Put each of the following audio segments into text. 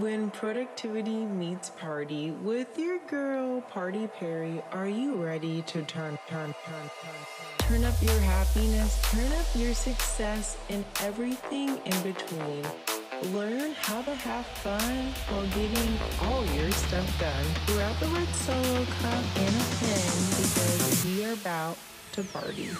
When productivity meets party with your girl Party Perry, are you ready to turn, turn, turn, turn, turn up your happiness, turn up your success, and everything in between? Learn how to have fun while getting all your stuff done. Grab the red solo cup and a pen because we are about to party.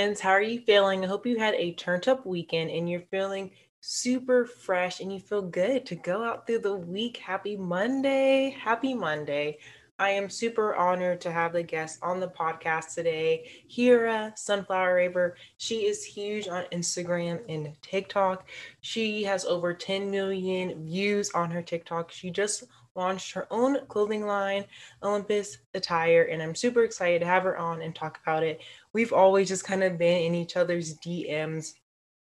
Friends. How are you feeling? I hope you had a turned up weekend and you're feeling super fresh and you feel good to go out through the week. Happy Monday. Happy Monday. I am super honored to have the guest on the podcast today, Hera Sunflower Raver. She is huge on Instagram and TikTok. She has over 10 million views on her TikTok. She just launched her own clothing line, Olympus Attire, and I'm super excited to have her on and talk about it. We've always just kind of been in each other's DMs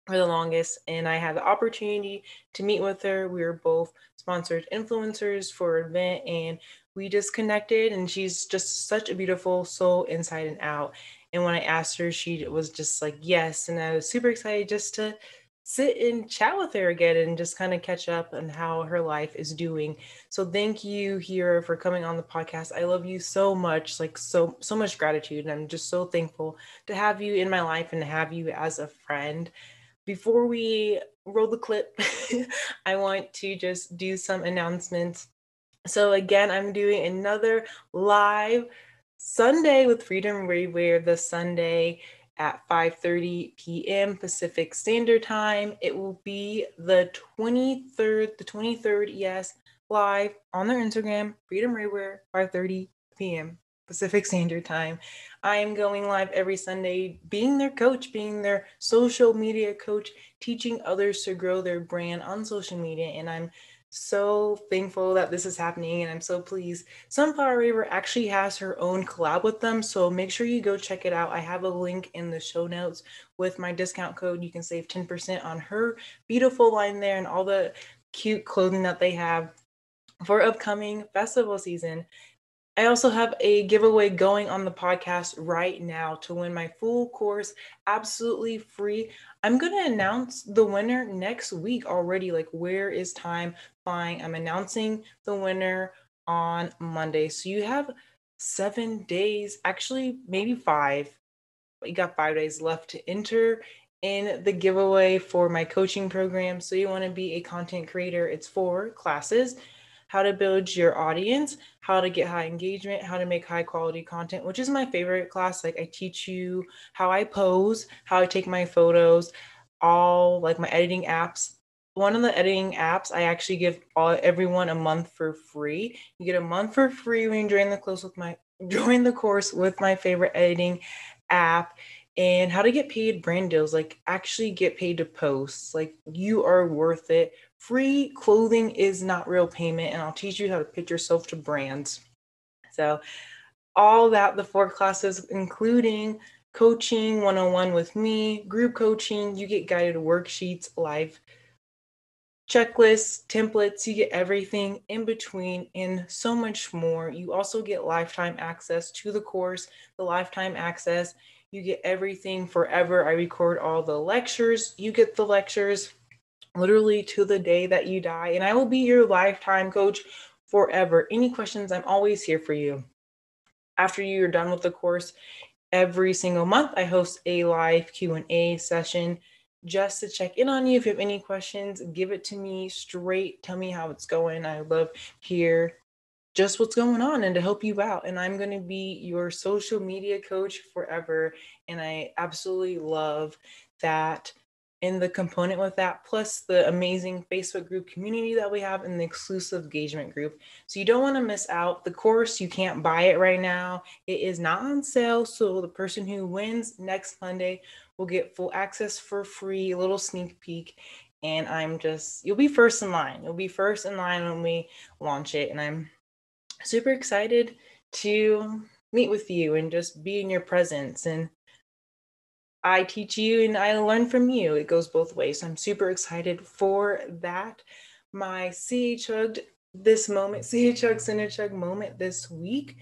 for the longest, and I had the opportunity to meet with her. We were both sponsored influencers for an event, and we just connected. And she's just such a beautiful soul inside and out. And when I asked her, she was just like, yes. And I was super excited just to sit and chat with her again and just kind of catch up on how her life is doing. So thank you Hera for coming on the podcast. I love you so much, like so so much gratitude and I'm just so thankful to have you in my life and have you as a friend. Before we roll the clip, I want to just do some announcements. So again, I'm doing another live Sunday with Freedom Ravewear this Sunday at 5:30 p.m. Pacific Standard Time. It will be the 23rd, the 23rd, yes, live on their Instagram, Freedom Ravewear, 5:30 p.m. Pacific Standard Time. I am going live every Sunday, being their coach, being their social media coach, teaching others to grow their brand on social media, and I'm so thankful that this is happening and I'm so pleased. Sunflower Raver actually has her own collab with them, so make sure you go check it out. I have a link in the show notes with my discount code. You can save 10% on her beautiful line there and all the cute clothing that they have for upcoming festival season. I also have a giveaway going on the podcast right now to win my full course absolutely free. I'm going to announce the winner next week already. Like, where is time flying? I'm announcing the winner on Monday. So you have seven days, actually, maybe five, but you got five days left to enter in the giveaway for my coaching program. So you want to be a content creator, it's four classes how to build your audience, how to get high engagement, how to make high quality content, which is my favorite class. Like I teach you how I pose, how I take my photos, all like my editing apps. One of the editing apps I actually give all everyone a month for free. You get a month for free when you join the course with my join the course with my favorite editing app and how to get paid brand deals like actually get paid to post like you are worth it free clothing is not real payment and i'll teach you how to pitch yourself to brands. So all that the four classes including coaching one-on-one with me group coaching you get guided worksheets live checklists templates you get everything in between and so much more. You also get lifetime access to the course. The lifetime access you get everything forever. I record all the lectures. You get the lectures literally to the day that you die. And I will be your lifetime coach forever. Any questions, I'm always here for you. After you're done with the course, every single month I host a live Q&A session just to check in on you. If you have any questions, give it to me straight. Tell me how it's going. I love hear just what's going on and to help you out. And I'm going to be your social media coach forever. And I absolutely love that in the component with that, plus the amazing Facebook group community that we have and the exclusive engagement group. So you don't want to miss out. The course, you can't buy it right now. It is not on sale. So the person who wins next Monday will get full access for free, a little sneak peek. And I'm just, you'll be first in line. You'll be first in line when we launch it. And I'm super excited to meet with you and just be in your presence and I teach you and I learn from you. It goes both ways. I'm super excited for that. My CH Hugged this moment, CHUG Cinechug moment this week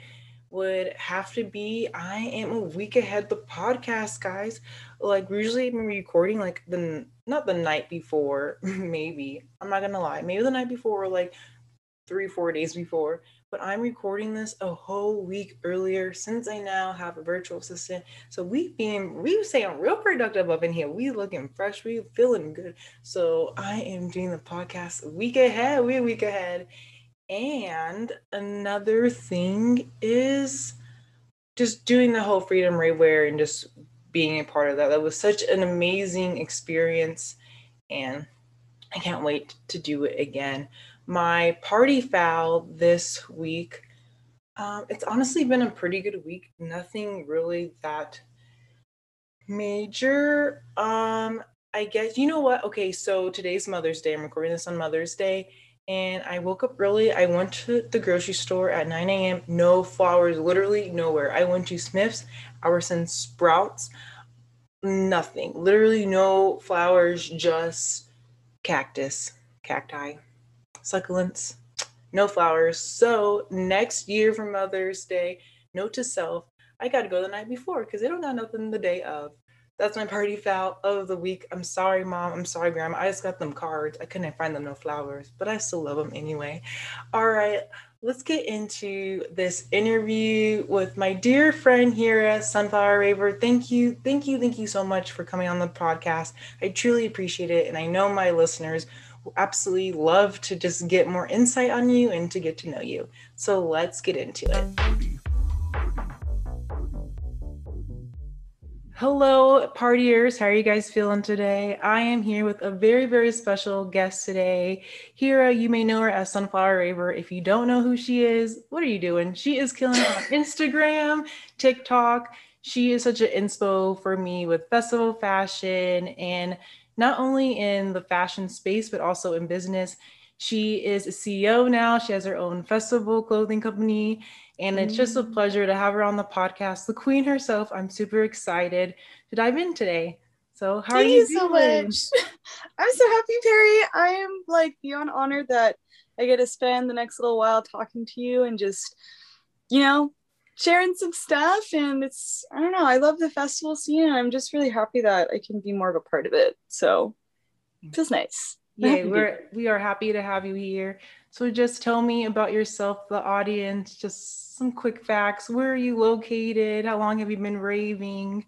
would have to be I am a week ahead the podcast, guys. Like usually I'm recording like the not the night before, maybe. I'm not gonna lie, maybe the night before or like three, four days before. But I'm recording this a whole week earlier since I now have a virtual assistant. So we being we saying real productive up in here. We looking fresh, we feeling good. So I am doing the podcast a week ahead. We a week ahead. And another thing is just doing the whole Freedom Ravewear and just being a part of that. That was such an amazing experience. And I can't wait to do it again. My party foul this week, um, it's honestly been a pretty good week. Nothing really that major. Um, I guess, you know what? Okay, so today's Mother's Day. I'm recording this on Mother's Day and I woke up early. I went to the grocery store at 9 a.m. No flowers, literally nowhere. I went to Smith's, Albertsons, Sprouts, nothing. Literally no flowers, just cactus, cacti, succulents, no flowers. So next year for Mother's Day, note to self, I got to go the night before because they don't got nothing the day of. That's my party foul of the week. I'm sorry, mom. I'm sorry, grandma. I just got them cards. I couldn't find them no flowers, but I still love them anyway. All right, let's get into this interview with my dear friend here Sunflower Raver. Thank you, thank you, thank you so much for coming on the podcast. I truly appreciate it, and I know my listeners absolutely love to just get more insight on you and to get to know you. So let's get into it. Hello, partiers. How are you guys feeling today? I am here with a very, very special guest today. Hera, you may know her as Sunflower Raver. If you don't know who she is, what are you doing? She is killing it on Instagram, TikTok. She is such an inspo for me with festival fashion and not only in the fashion space, but also in business. She is a CEO now. She has her own festival clothing company and it's just a mm. pleasure to have her on the podcast. The queen herself. I'm super excited to dive in today. So how Thank are you, you so much? I'm so happy, Perry. I am like beyond honored that I get to spend the next little while talking to you and just, you know, sharing some stuff. And it's I don't know. I love the festival scene, and I'm just really happy that I can be more of a part of it. So it feels nice. Yeah, we're we are happy to have you here. So just tell me about yourself, the audience, just some quick facts. Where are you located? How long have you been raving?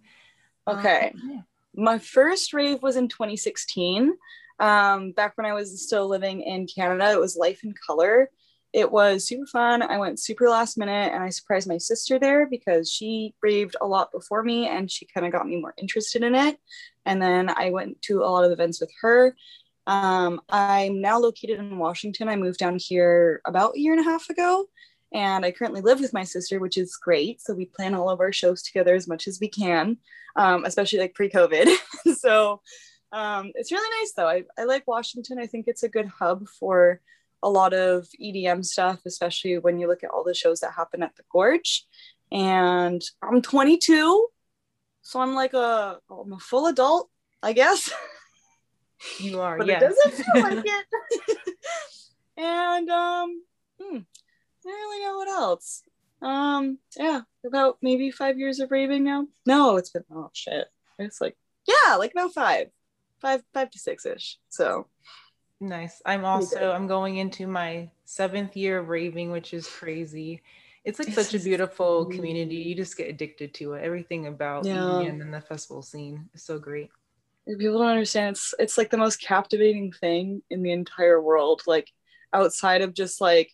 Okay. Um, yeah. My first rave was in 2016. Um, back when I was still living in Canada, it was Life in Color. It was super fun. I went super last minute and I surprised my sister there because she raved a lot before me and she kind of got me more interested in it. And then I went to a lot of events with her um, I'm now located in Washington. I moved down here about a year and a half ago, and I currently live with my sister, which is great. So we plan all of our shows together as much as we can, um, especially like pre-COVID. so um, it's really nice though. I, I like Washington. I think it's a good hub for a lot of EDM stuff, especially when you look at all the shows that happen at the Gorge. And I'm 22, so I'm like a I'm a full adult, I guess. You are, but yes. it doesn't feel like it. and um, hmm, I don't really know what else. Um, yeah, about maybe five years of raving now. No, it's been oh shit. It's like yeah, like about five, five, five to six ish. So nice. I'm also I'm going into my seventh year of raving, which is crazy. It's like such a beautiful community. You just get addicted to it. Everything about yeah. And the festival scene is so great people don't understand it's it's like the most captivating thing in the entire world like outside of just like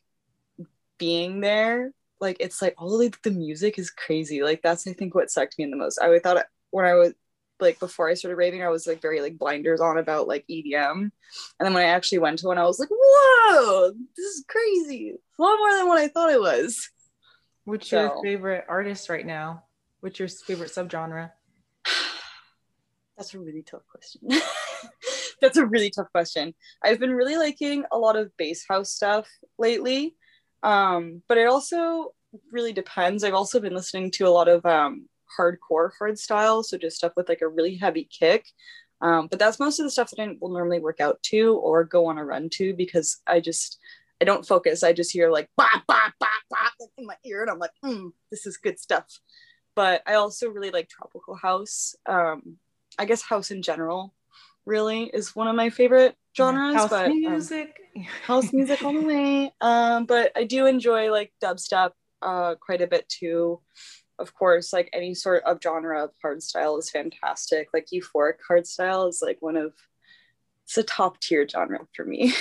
being there like it's like all like the music is crazy like that's i think what sucked me in the most i thought when i was like before i started raving i was like very like blinders on about like edm and then when i actually went to one i was like whoa this is crazy a lot more than what i thought it was what's so. your favorite artist right now what's your favorite subgenre that's a really tough question. That's a really tough question. I've been really liking a lot of bass house stuff lately. Um, but it also really depends. I've also been listening to a lot of um, hardcore hard style, so just stuff with like a really heavy kick. Um, but that's most of the stuff that I will normally work out to or go on a run to because I just I don't focus. I just hear like bop, bop, bop, bop in my ear, and I'm like, mm, this is good stuff. But I also really like tropical house. Um, I guess house in general really is one of my favorite genres. House but, um, music. Um, house music all the way. Um, but I do enjoy like dubstep uh, quite a bit too. Of course, like any sort of genre of hardstyle is fantastic. Like euphoric hardstyle is like one of it's a top tier genre for me.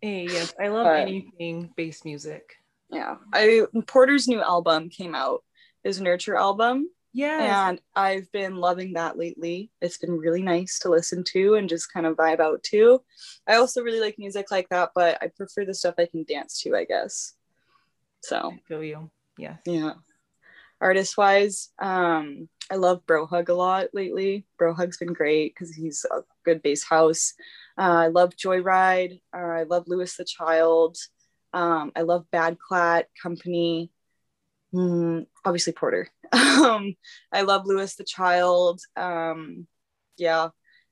Hey, yes, I love but, anything bass music. Yeah, I Porter's new album came out. His Nurture album. Yeah, and I've been loving that lately. It's been really nice to listen to and just kind of vibe out to. I also really like music like that, but I prefer the stuff I can dance to, I guess. So I feel you. Yeah. Yeah. Artist wise, um, I love Bro Hug a lot lately. Bro Hug's been great because he's a good bass house. Uh, I love Joyryde. Uh, I love Louis the Child. Um, I love Bad Clat Company. Mm, obviously Porter. um, I love Louis the Child. Um, yeah,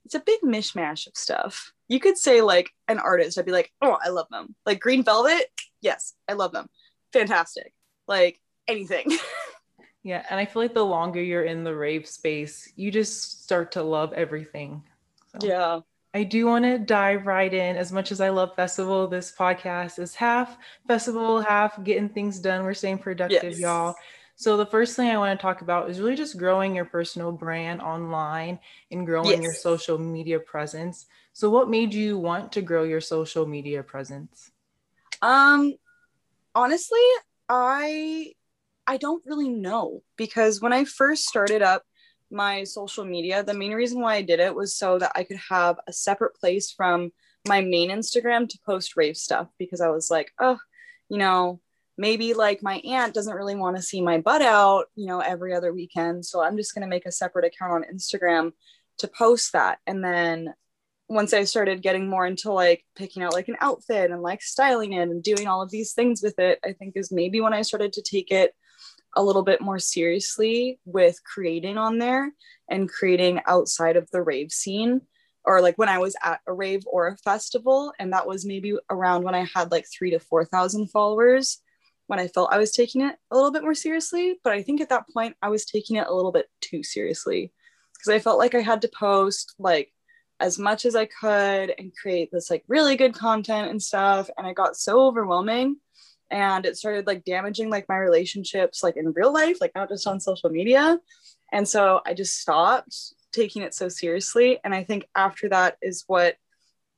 it's a big mishmash of stuff. You could say like an artist. I'd be like, oh, I love them. Like Green Velvet. Yes, I love them. Fantastic. Like anything. yeah, and I feel like the longer you're in the rave space, you just start to love everything. So. Yeah. I do want to dive right in. As much as I love festival, this podcast is half festival, half getting things done. We're staying productive, yes. y'all. So the first thing I want to talk about is really just growing your personal brand online and growing yes. your social media presence. So what made you want to grow your social media presence? Um honestly, I I don't really know because when I first started up my social media, the main reason why I did it was so that I could have a separate place from my main Instagram to post rave stuff because I was like, oh, you know, maybe like my aunt doesn't really want to see my butt out, you know, every other weekend. So I'm just going to make a separate account on Instagram to post that. And then once I started getting more into like picking out like an outfit and like styling it and doing all of these things with it, I think is maybe when I started to take it a little bit more seriously with creating on there and creating outside of the rave scene. Or like when I was at a rave or a festival and that was maybe around when I had like 3 to 4,000 followers when I felt I was taking it a little bit more seriously. But I think at that point I was taking it a little bit too seriously. Because I felt like I had to post like as much as I could and create this like really good content and stuff. And it got so overwhelming and it started like damaging like my relationships like in real life like not just on social media. And so i just stopped taking it so seriously. And i think after that is what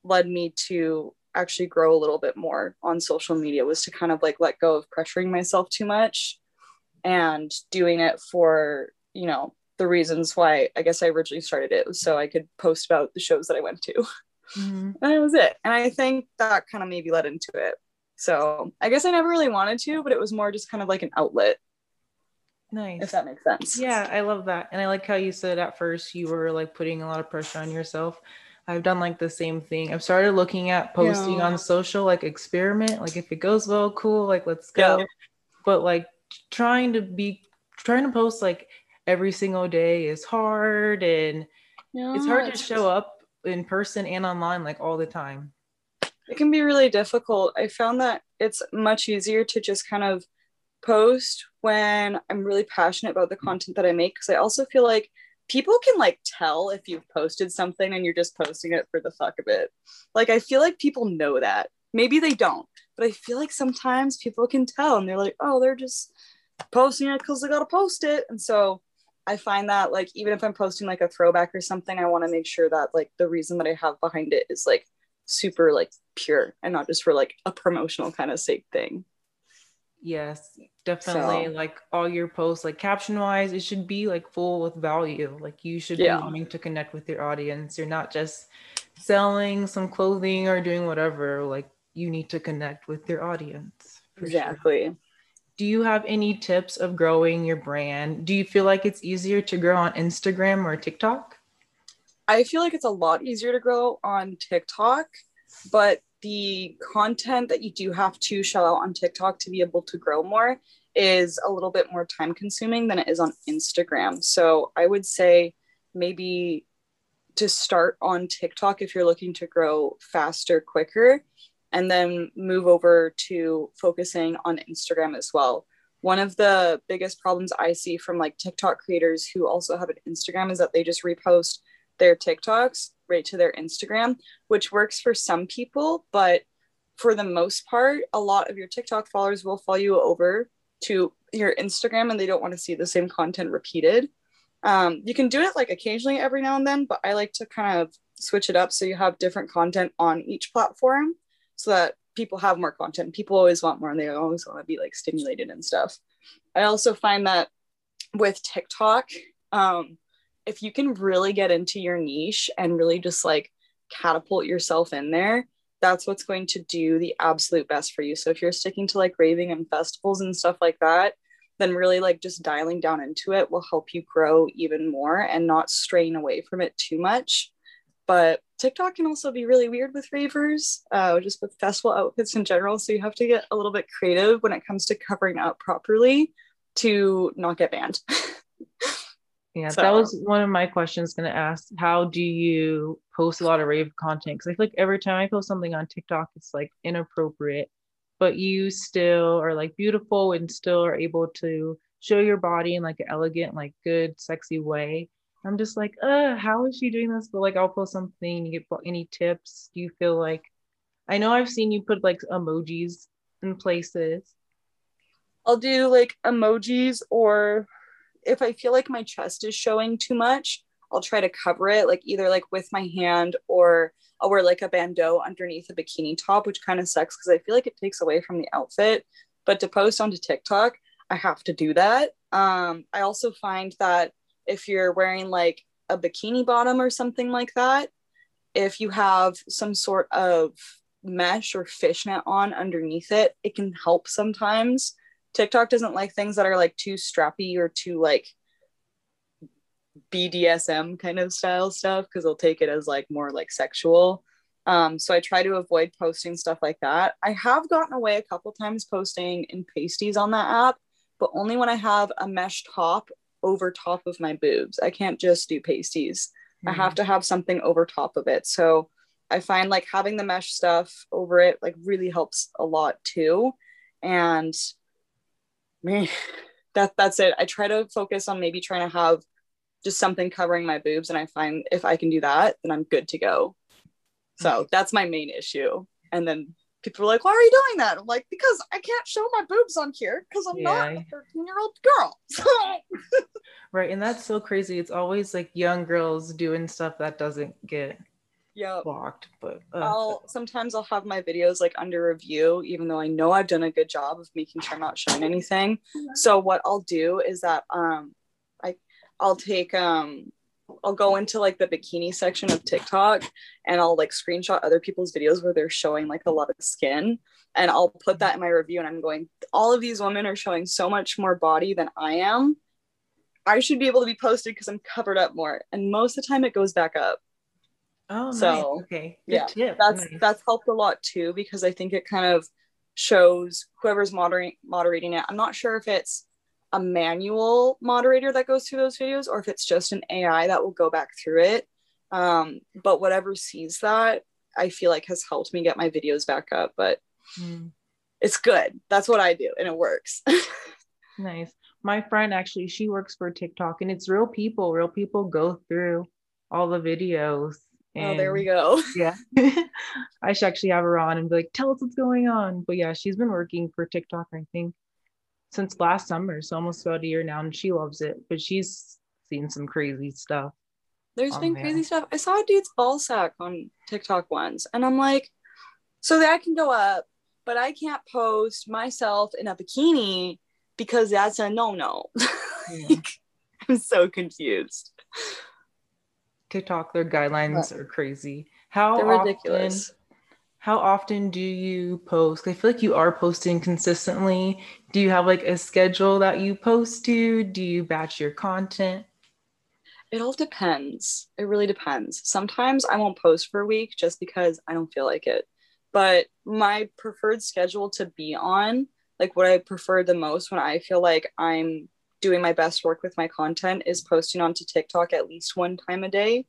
led me to actually grow a little bit more on social media was to kind of like let go of pressuring myself too much and doing it for you know the reasons why i guess i originally started it was so i could post about the shows that i went to. Mm-hmm. and that was it. And i think that kind of maybe led into it so I guess I never really wanted to, but it was more just kind of like an outlet. Nice. If that makes sense. Yeah, I love that. And I like how you said at first you were like putting a lot of pressure on yourself. I've done like the same thing. I've started looking at posting yeah. on social, like experiment, like if it goes well, cool, like let's go. Yeah. But like trying to be trying to post like every single day is hard and yeah, it's hard to show up in person and online like all the time it can be really difficult. I found that it's much easier to just kind of post when I'm really passionate about the content that I make because I also feel like people can like tell if you've posted something and you're just posting it for the fuck of it. Like I feel like people know that. Maybe they don't, but I feel like sometimes people can tell and they're like, "Oh, they're just posting it cuz they got to post it." And so I find that like even if I'm posting like a throwback or something, I want to make sure that like the reason that I have behind it is like super like pure and not just for like a promotional kind of sake thing. Yes, definitely. So, like all your posts, like caption wise, it should be like full with value. Like you should yeah. be wanting to connect with your audience. You're not just selling some clothing or doing whatever. Like you need to connect with your audience. Exactly. Sure. Do you have any tips of growing your brand? Do you feel like it's easier to grow on Instagram or TikTok? I feel like it's a lot easier to grow on TikTok, but the content that you do have to shell out on TikTok to be able to grow more is a little bit more time consuming than it is on Instagram. So I would say maybe to start on TikTok if you're looking to grow faster, quicker, and then move over to focusing on Instagram as well. One of the biggest problems I see from like TikTok creators who also have an Instagram is that they just repost their TikToks right to their Instagram, which works for some people, but for the most part, a lot of your TikTok followers will follow you over to your Instagram and they don't want to see the same content repeated. Um, you can do it like occasionally every now and then, but I like to kind of switch it up so you have different content on each platform so that people have more content. People always want more and they always want to be like stimulated and stuff. I also find that with TikTok, um, if you can really get into your niche and really just like catapult yourself in there, that's what's going to do the absolute best for you. So if you're sticking to like raving and festivals and stuff like that, then really like just dialing down into it will help you grow even more and not strain away from it too much. But TikTok can also be really weird with ravers, uh, just with festival outfits in general. So you have to get a little bit creative when it comes to covering up properly to not get banned. Yeah, so. that was one of my questions going to ask. How do you post a lot of rave content? Because I feel like every time I post something on TikTok, it's like inappropriate, but you still are like beautiful and still are able to show your body in like an elegant, like good, sexy way. I'm just like, uh, how is she doing this? But like, I'll post something. You get any tips? Do you feel like? I know I've seen you put like emojis in places. I'll do like emojis or if I feel like my chest is showing too much, I'll try to cover it, like either like with my hand or I'll wear like a bandeau underneath a bikini top, which kind of sucks because I feel like it takes away from the outfit. But to post onto TikTok, I have to do that. Um, I also find that if you're wearing like a bikini bottom or something like that, if you have some sort of mesh or fishnet on underneath it, it can help sometimes TikTok doesn't like things that are like too strappy or too like BDSM kind of style stuff because they'll take it as like more like sexual. Um, so I try to avoid posting stuff like that. I have gotten away a couple times posting in pasties on that app, but only when I have a mesh top over top of my boobs. I can't just do pasties. Mm-hmm. I have mm. to have something over top of it. So I find like having the mesh stuff over it like really helps a lot too. And man, that that's it. I try to focus on maybe trying to have just something covering my boobs, and I find if I can do that, then I'm good to go. So that's my main issue. And then people are like, "Why are you doing that?" I'm like, "Because I can't show my boobs on here because I'm yeah. not a 13 year old girl." right, and that's so crazy. It's always like young girls doing stuff that doesn't get yeah blocked but uh, i'll sometimes i'll have my videos like under review even though i know i've done a good job of making sure i'm not showing anything. So what i'll do is that um i i'll take um i'll go into like the bikini section of tiktok and i'll like screenshot other people's videos where they're showing like a lot of skin. And i'll put that in my review and i'm going all of these women are showing so much more body than i am. I should be able to be posted because i'm covered up more. And most of the time it goes back up Oh, so nice. okay, Good yeah, tip. that's nice. that's helped a lot too because I think it kind of shows whoever's moderating moderating it. I'm not sure if it's a manual moderator that goes through those videos or if it's just an AI that will go back through it. Um, but whatever sees that, I feel like has helped me get my videos back up. But mm. it's good. That's what I do, and it works. nice. My friend actually, she works for TikTok, and it's real people. Real people go through all the videos and oh, there we go. yeah. I should actually have her on and be like, tell us what's going on. But yeah, she's been working for TikTok, I think, since last summer. So almost about a year now, and she loves it. But she's seen some crazy stuff. There's been there. crazy stuff. I saw a dude's ball sack on TikTok once, and I'm like, so that can go up, but I can't post myself in a bikini because that's a no-no. Yeah. I'm so confused. TikTok, their guidelines are crazy. How They're often, ridiculous. How often do you post? I feel like you are posting consistently. Do you have like a schedule that you post to? Do you batch your content? It all depends. It really depends. Sometimes I won't post for a week just because I don't feel like it. But my preferred schedule to be on, like what I prefer the most when I feel like I'm doing my best work with my content is posting onto TikTok at least one time a day.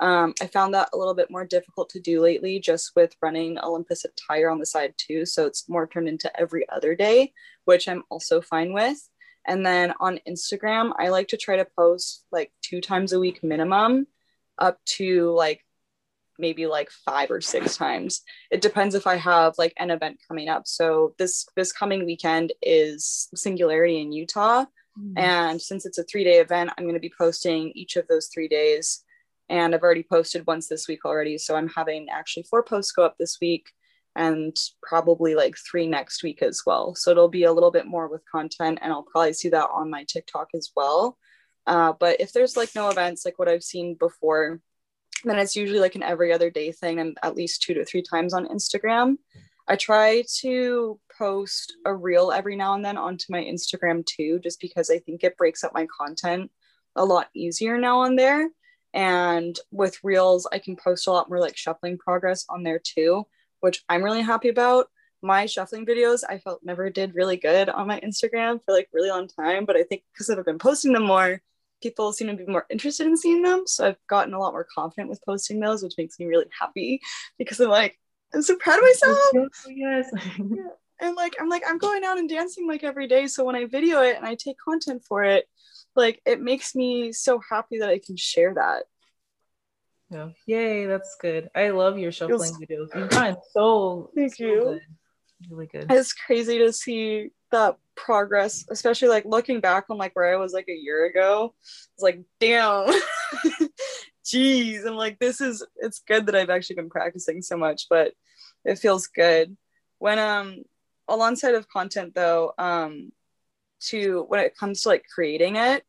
Um, I found that a little bit more difficult to do lately just with running Olympus attire on the side too. So it's more turned into every other day, which I'm also fine with. And then on Instagram, I like to try to post like two times a week minimum up to like maybe like five or six times. It depends if I have like an event coming up. So this this coming weekend is Singularity in Utah. Mm-hmm. And since it's a three day event, I'm going to be posting each of those three days. And I've already posted once this week already. So I'm having actually four posts go up this week and probably like three next week as well. So it'll be a little bit more with content, and I'll probably see that on my TikTok as well. Uh, but if there's like no events like what I've seen before, then it's usually like an every other day thing and at least two to three times on Instagram. I try to post a reel every now and then onto my Instagram too, just because I think it breaks up my content a lot easier now on there. And with reels, I can post a lot more like shuffling progress on there too, which I'm really happy about. My shuffling videos, I felt never did really good on my Instagram for like really long time, but I think because I've been posting them more, people seem to be more interested in seeing them. So I've gotten a lot more confident with posting those, which makes me really happy because I'm like, I'm so proud of myself. Yes. yeah. And like I'm like, I'm going out and dancing like every day. So when I video it and I take content for it, like it makes me so happy that I can share that. Yeah. Yay, that's good. I love your shuffling videos. You've gotten so, Thank so you. Good. Really good. It's crazy to see that progress, especially like looking back on like where I was like a year ago. It's like, damn. Jeez. I'm like, this is it's good that I've actually been practicing so much, but it feels good. When um alongside of content though, um to when it comes to like creating it,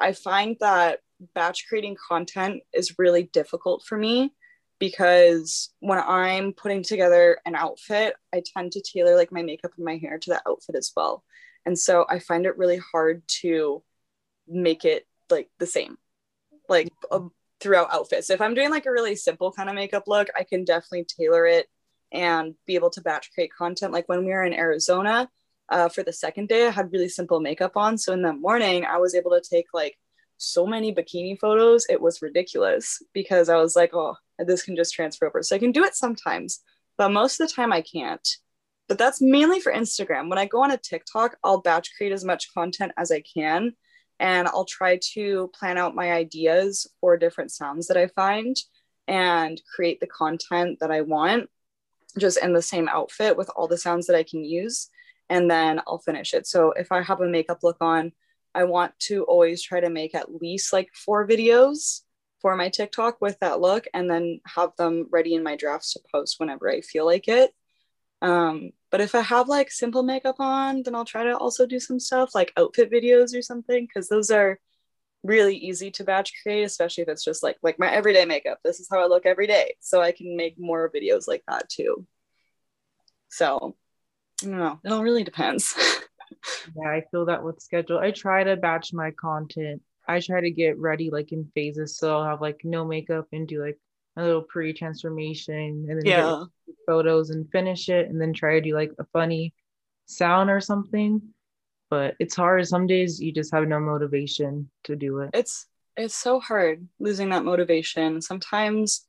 I find that batch creating content is really difficult for me because when I'm putting together an outfit, I tend to tailor like my makeup and my hair to that outfit as well. And so I find it really hard to make it like the same, like uh, throughout outfits. If I'm doing like a really simple kind of makeup look, I can definitely tailor it and be able to batch create content. Like when we were in Arizona uh, for the second day, I had really simple makeup on. So in the morning, I was able to take like so many bikini photos. It was ridiculous because I was like, oh, this can just transfer over. So I can do it sometimes, but most of the time I can't. But that's mainly for Instagram. When I go on a TikTok, I'll batch create as much content as I can. And I'll try to plan out my ideas for different sounds that I find and create the content that I want just in the same outfit with all the sounds that I can use. And then I'll finish it. So if I have a makeup look on, I want to always try to make at least like four videos for my TikTok with that look and then have them ready in my drafts to post whenever I feel like it. Um, but if I have like simple makeup on, then I'll try to also do some stuff like outfit videos or something because those are really easy to batch create, especially if it's just like like my everyday makeup. This is how I look every day. So I can make more videos like that too. So I don't know. It all really depends. yeah, I feel that with schedule. I try to batch my content. I try to get ready like in phases. So I'll have like no makeup and do like a little pre-transformation and then yeah. photos and finish it and then try to do like a funny sound or something. But it's hard. Some days you just have no motivation to do it. It's it's so hard losing that motivation. Sometimes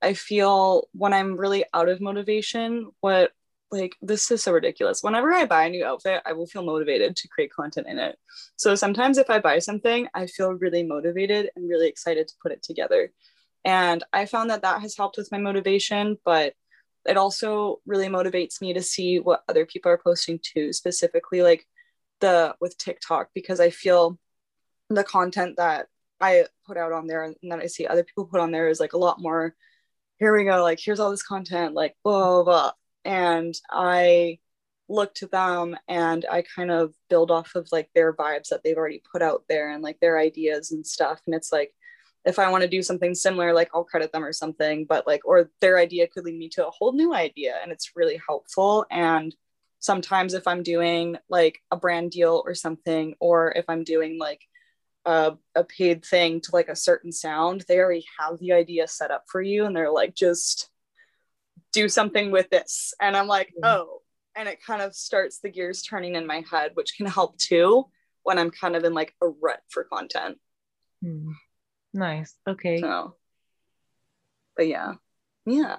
I feel when I'm really out of motivation, what like this is so ridiculous. Whenever I buy a new outfit, I will feel motivated to create content in it. So sometimes if I buy something, I feel really motivated and really excited to put it together. And I found that that has helped with my motivation, but it also really motivates me to see what other people are posting too, specifically like the with TikTok, because I feel the content that I put out on there and that I see other people put on there is like a lot more. Here we go, like here's all this content, like blah blah, blah and I look to them and I kind of build off of like their vibes that they've already put out there and like their ideas and stuff. And it's like, if I want to do something similar, like I'll credit them or something, but like, or their idea could lead me to a whole new idea. And it's really helpful. And sometimes if I'm doing like a brand deal or something, or if I'm doing like a, a paid thing to like a certain sound, they already have the idea set up for you. And they're like, just do something with this. And I'm like, oh, and it kind of starts the gears turning in my head, which can help too when I'm kind of in like a rut for content. Hmm. Nice. Okay. So but yeah. Yeah.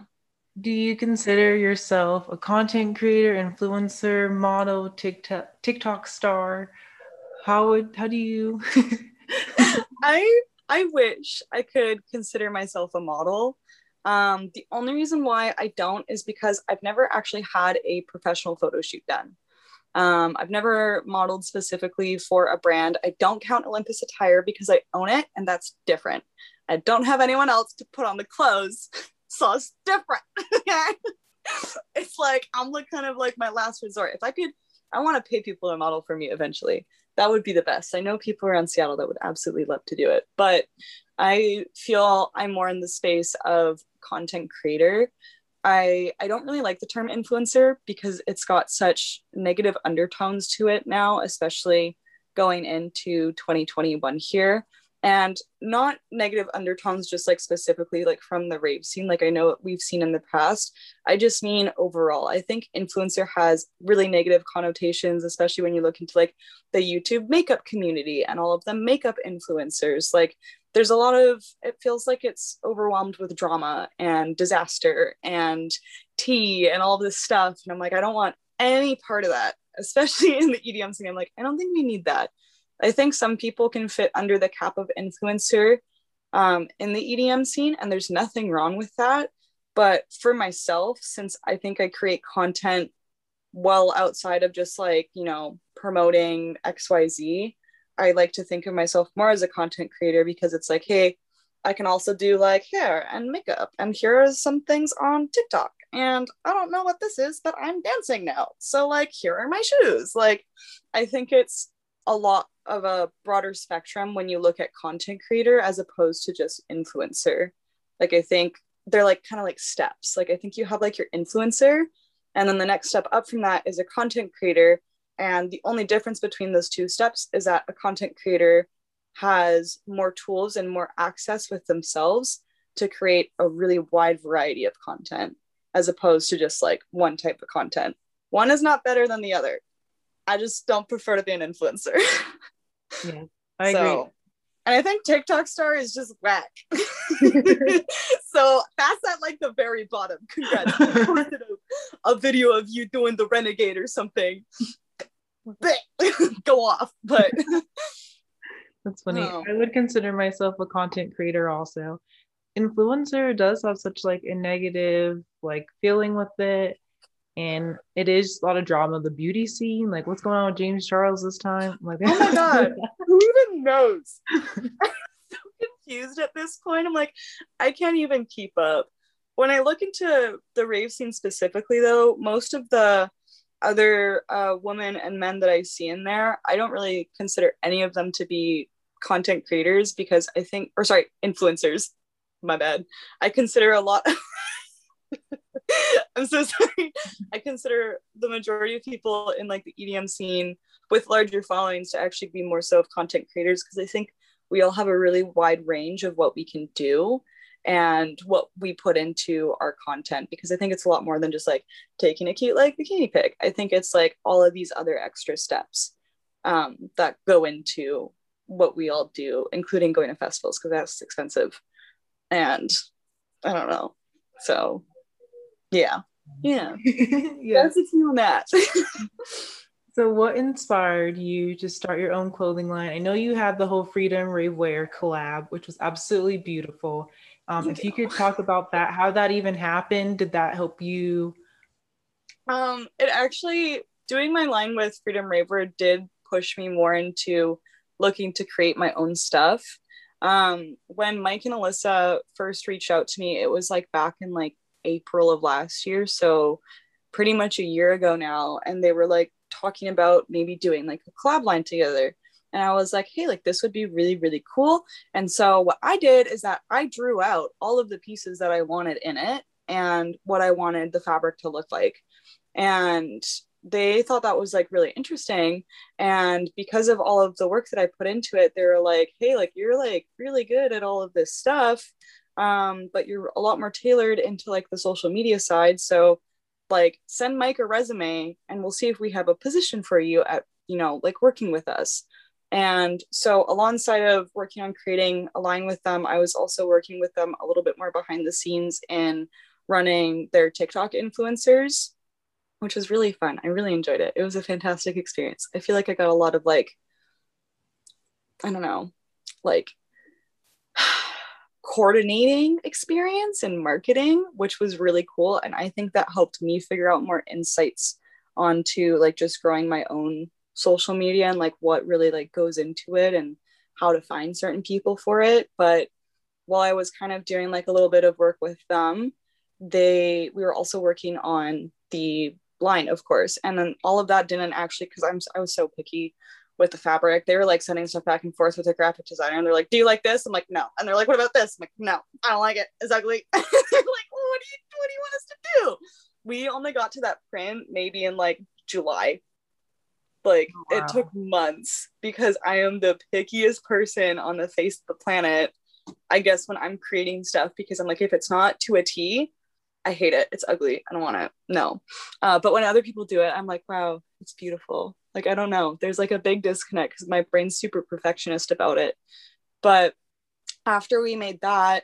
Do you consider yourself a content creator influencer model tiktok tiktok star? How would how do you? I i wish i could consider myself a model. Um, the only reason why i don't is because i've never actually had a professional photo shoot done um, I've never modeled specifically for a brand. I don't count Olympus Attire because I own it, and that's different. I don't have anyone else to put on the clothes, so it's different. it's like I'm like kind of like my last resort. If I could, I want to pay people to model for me eventually. That would be the best. I know people around Seattle that would absolutely love to do it, but I feel I'm more in the space of content creator I I don't really like the term influencer because it's got such negative undertones to it now, especially going into 2021 here. And not negative undertones, just like specifically like from the rave scene, like I know we've seen in the past. I just mean overall. I think influencer has really negative connotations, especially when you look into like the YouTube makeup community and all of the makeup influencers. Like there's a lot of it feels like it's overwhelmed with drama and disaster and tea and all this stuff. And i'm like i don't want any part of that especially in the edm scene. I'm like i don't think we need that. I think some people can fit under the cap of influencer um, in the edm scene and there's nothing wrong with that. But for myself since i think i create content well outside of just like you know promoting xyz I like to think of myself more as a content creator because it's like, hey, I can also do like hair and makeup, and here are some things on TikTok. And I don't know what this is, but I'm dancing now. So, like, here are my shoes. Like, I think it's a lot of a broader spectrum when you look at content creator as opposed to just influencer. Like, I think they're like kind of like steps. Like, I think you have like your influencer, and then the next step up from that is a content creator and the only difference between those two steps is that a content creator has more tools and more access with themselves to create a really wide variety of content as opposed to just like one type of content. One is not better than the other. I just don't prefer to be an influencer. yeah, I so, agree. And I think TikTok star is just whack. so that's at like the very bottom. Congrats. a, a video of you doing the renegade or something. Go off. But that's funny. No. I would consider myself a content creator also. Influencer does have such like a negative like feeling with it. And it is a lot of drama, the beauty scene. Like, what's going on with James Charles this time? like, oh my god, who even knows? I'm so confused at this point. I'm like, I can't even keep up. When I look into the rave scene specifically, though, most of the other uh, women and men that I see in there, I don't really consider any of them to be content creators because I think, or sorry, influencers. My bad. I consider a lot. I'm so sorry. I consider the majority of people in like the EDM scene with larger followings to actually be more so of content creators because I think we all have a really wide range of what we can do and what we put into our content because I think it's a lot more than just like taking a cute like bikini pic. I think it's like all of these other extra steps um, that go into what we all do, including going to festivals because that's expensive. And I don't know. So yeah. Yeah. yeah. That's the on that. So, what inspired you to start your own clothing line? I know you had the whole Freedom Rave Wear collab, which was absolutely beautiful. Um, if you could talk about that, how that even happened, did that help you? Um, it actually doing my line with Freedom Raver did push me more into looking to create my own stuff. Um, when Mike and Alyssa first reached out to me, it was like back in like April of last year, so pretty much a year ago now, and they were like talking about maybe doing like a collab line together and I was like, hey, like this would be really, really cool. And so what I did is that I drew out all of the pieces that I wanted in it and what I wanted the fabric to look like. And they thought that was like really interesting. And because of all of the work that I put into it, they were like, hey, like you're like really good at all of this stuff. Um, but you're a lot more tailored into like the social media side. So like send Mike a resume and we'll see if we have a position for you at, you know, like working with us And so, alongside of working on creating Align with them, I was also working with them a little bit more behind the scenes in running their TikTok influencers, which was really fun. I really enjoyed it. It was a fantastic experience. I feel like I got a lot of like, I don't know, like coordinating experience and marketing, which was really cool. And I think that helped me figure out more insights onto like just growing my own social media and like what really like goes into it and how to find certain people for it. But while i was kind of doing like a little bit of work with them they we were also working on the line of course. And then all of that didn't actually because i'm i was so picky with the fabric. They were like sending stuff back and forth with the graphic designer and they're like do you like this? I'm like no. And they're like what about this? I'm like no i don't like it. It's ugly. Like what do you what do you want us to do? We only got to that print maybe in like july like oh, wow. it took months because I am the pickiest person on the face of the planet. I guess when I'm creating stuff because I'm like, if it's not to a T, I hate it. It's ugly. I don't want it. No. Uh, but when other people do it, I'm like, wow, it's beautiful. Like, I don't know. There's like a big disconnect because my brain's super perfectionist about it. But after we made that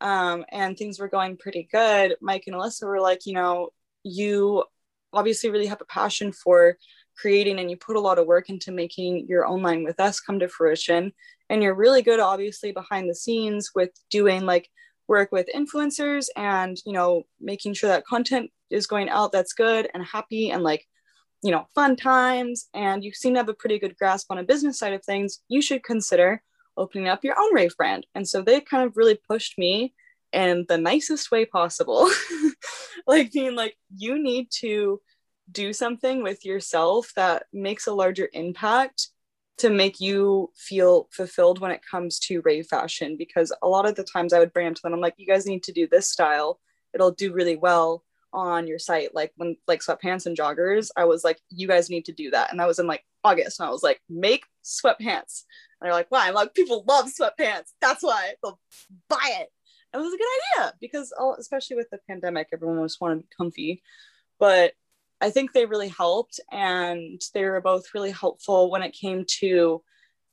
um, and things were going pretty good, Mike and Alyssa were like, you know, you obviously really have a passion for creating and you put a lot of work into making your online with us come to fruition. And you're really good obviously behind the scenes with doing like work with influencers and you know making sure that content is going out that's good and happy and like you know fun times. And you seem to have a pretty good grasp on a business side of things. You should consider opening up your own rave brand. And so they kind of really pushed me in the nicest way possible. Like being like you need to do something with yourself that makes a larger impact to make you feel fulfilled when it comes to rave fashion. Because a lot of the times I would bring them to them I'm like you guys need to do this style. It'll do really well on your site. Like when like sweatpants and joggers I was like you guys need to do that. And that was in like August. And I was like make sweatpants. And they're like why? I'm like people love sweatpants. That's why. They'll buy it. It was a good idea because oh, especially with the pandemic everyone just wanted comfy. But I think they really helped and they were both really helpful when it came to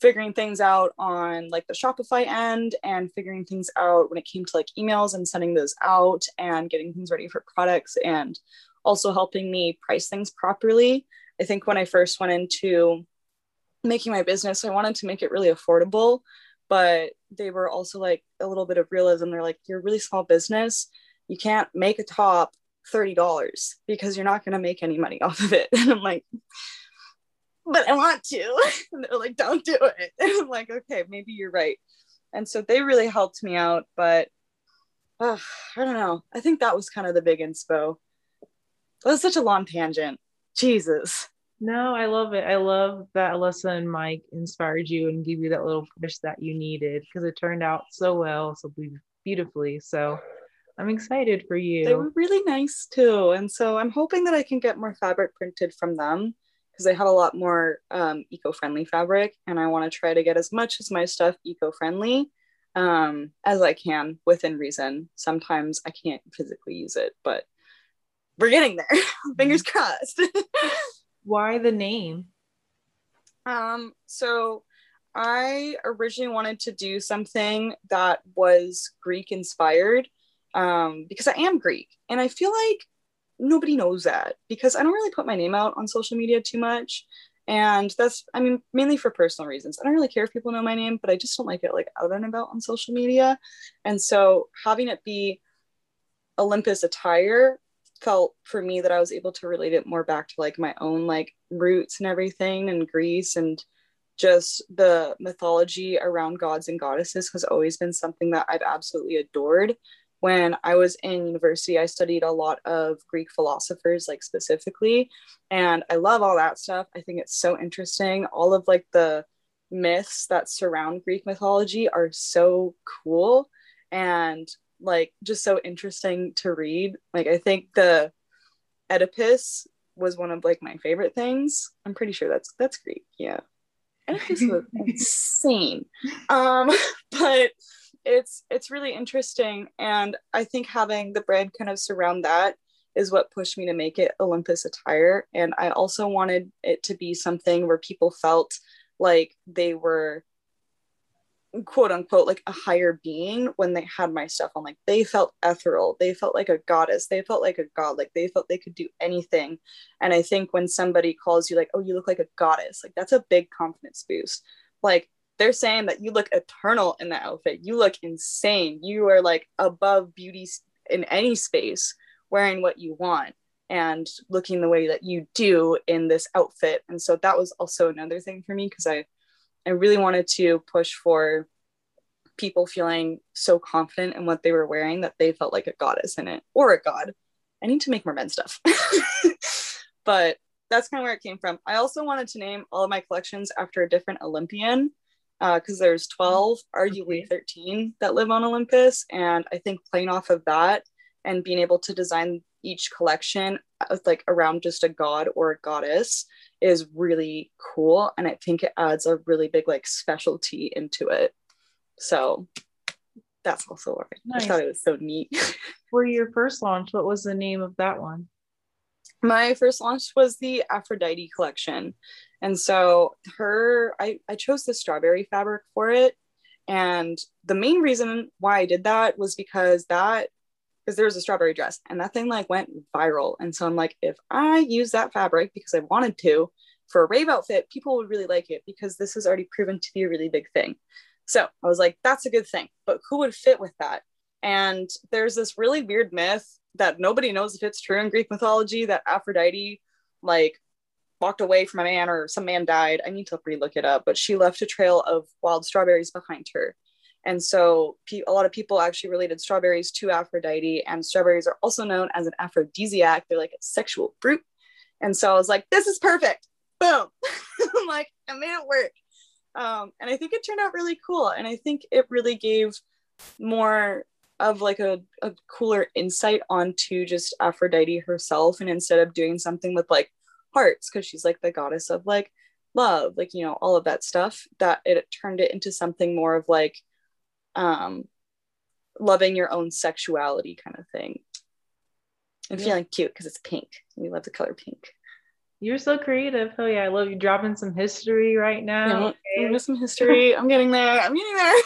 figuring things out on like the Shopify end and figuring things out when it came to like emails and sending those out and getting things ready for products and also helping me price things properly. I think when I first went into making my business, I wanted to make it really affordable, but they were also like a little bit of realism. They're like, you're a really small business. You can't make a top $30 because you're not going to make any money off of it. And I'm like, but I want to. And they're like, don't do it. And I'm like, okay, maybe you're right. And so they really helped me out. But uh, I don't know. I think that was kind of the big inspo. That was such a long tangent. Jesus. No, I love it. I love that Alyssa and Mike inspired you and gave you that little push that you needed because it turned out so well, so beautifully. So I'm excited for you. They were really nice too. And so I'm hoping that I can get more fabric printed from them because they have a lot more um, eco-friendly fabric and I want to try to get as much as my stuff eco-friendly um, as I can within reason. Sometimes I can't physically use it, but we're getting there. Fingers mm-hmm. crossed. Why the name? Um, so I originally wanted to do something that was Greek inspired um, because I am Greek. And I feel like nobody knows that because I don't really put my name out on social media too much. And that's, I mean, mainly for personal reasons. I don't really care if people know my name, but I just don't like it like out and about on social media. And so having it be Olympus attire felt for me that I was able to relate it more back to like my own like roots and everything and Greece and just the mythology around gods and goddesses has always been something that I've absolutely adored when I was in university, I studied a lot of Greek philosophers, like specifically, and I love all that stuff. I think it's so interesting. All of like the myths that surround Greek mythology are so cool and like just so interesting to read. Like, I think the Oedipus was one of like my favorite things. I'm pretty sure that's that's Greek. Yeah. Oedipus was insane. Um, but it's it's really interesting. And i think having the brand kind of surround that is what pushed me to make it olympus attire. And i also wanted it to be something where people felt like they were quote unquote like a higher being when they had my stuff on. Like they felt ethereal. They felt like a goddess. They felt like a god. Like they felt they could do anything. And i think when somebody calls you like oh you look like a goddess like that's a big confidence boost. Like they're saying that you look eternal in that outfit you look insane you are like above beauty in any space wearing what you want and looking the way that you do in this outfit and so that was also another thing for me because i I really wanted to push for people feeling so confident in what they were wearing that they felt like a goddess in it or a god. I need to make more men stuff. but that's kind of where it came from. I also wanted to name all of my collections after a different Olympian because uh, there's 12, arguably okay. 13 that live on Olympus. And I think playing off of that and being able to design each collection uh, like around just a god or a goddess is really cool and i think it adds a really big like specialty into it so that's also why nice. i thought it was so neat for your first launch what was the name of that one my first launch was the aphrodite collection and so her i, I chose the strawberry fabric for it and the main reason why i did that was because that because there was a strawberry dress and that thing like went viral. And so I'm like, if I use that fabric because I wanted to for a rave outfit, people would really like it because this has already proven to be a really big thing. So I was like, that's a good thing, but who would fit with that? And there's this really weird myth that nobody knows if it's true in Greek mythology that Aphrodite like walked away from a man or some man died. I need to relook it up, but she left a trail of wild strawberries behind her. And so a lot of people actually related strawberries to Aphrodite, and strawberries are also known as an aphrodisiac. They're like a sexual fruit. And so I was like, this is perfect. Boom. I'm like, I made it work. Um, and I think it turned out really cool. And I think it really gave more of like a, a cooler insight onto just Aphrodite herself. And instead of doing something with like hearts, because she's like the goddess of like love, like, you know, all of that stuff, that it turned it into something more of like, um, loving your own sexuality kind of thing and yeah. feeling cute because it's pink. We love the color pink. You're so creative. Oh yeah, I love you dropping some history right now. Yeah, okay. some history. I'm getting there. I'm getting there.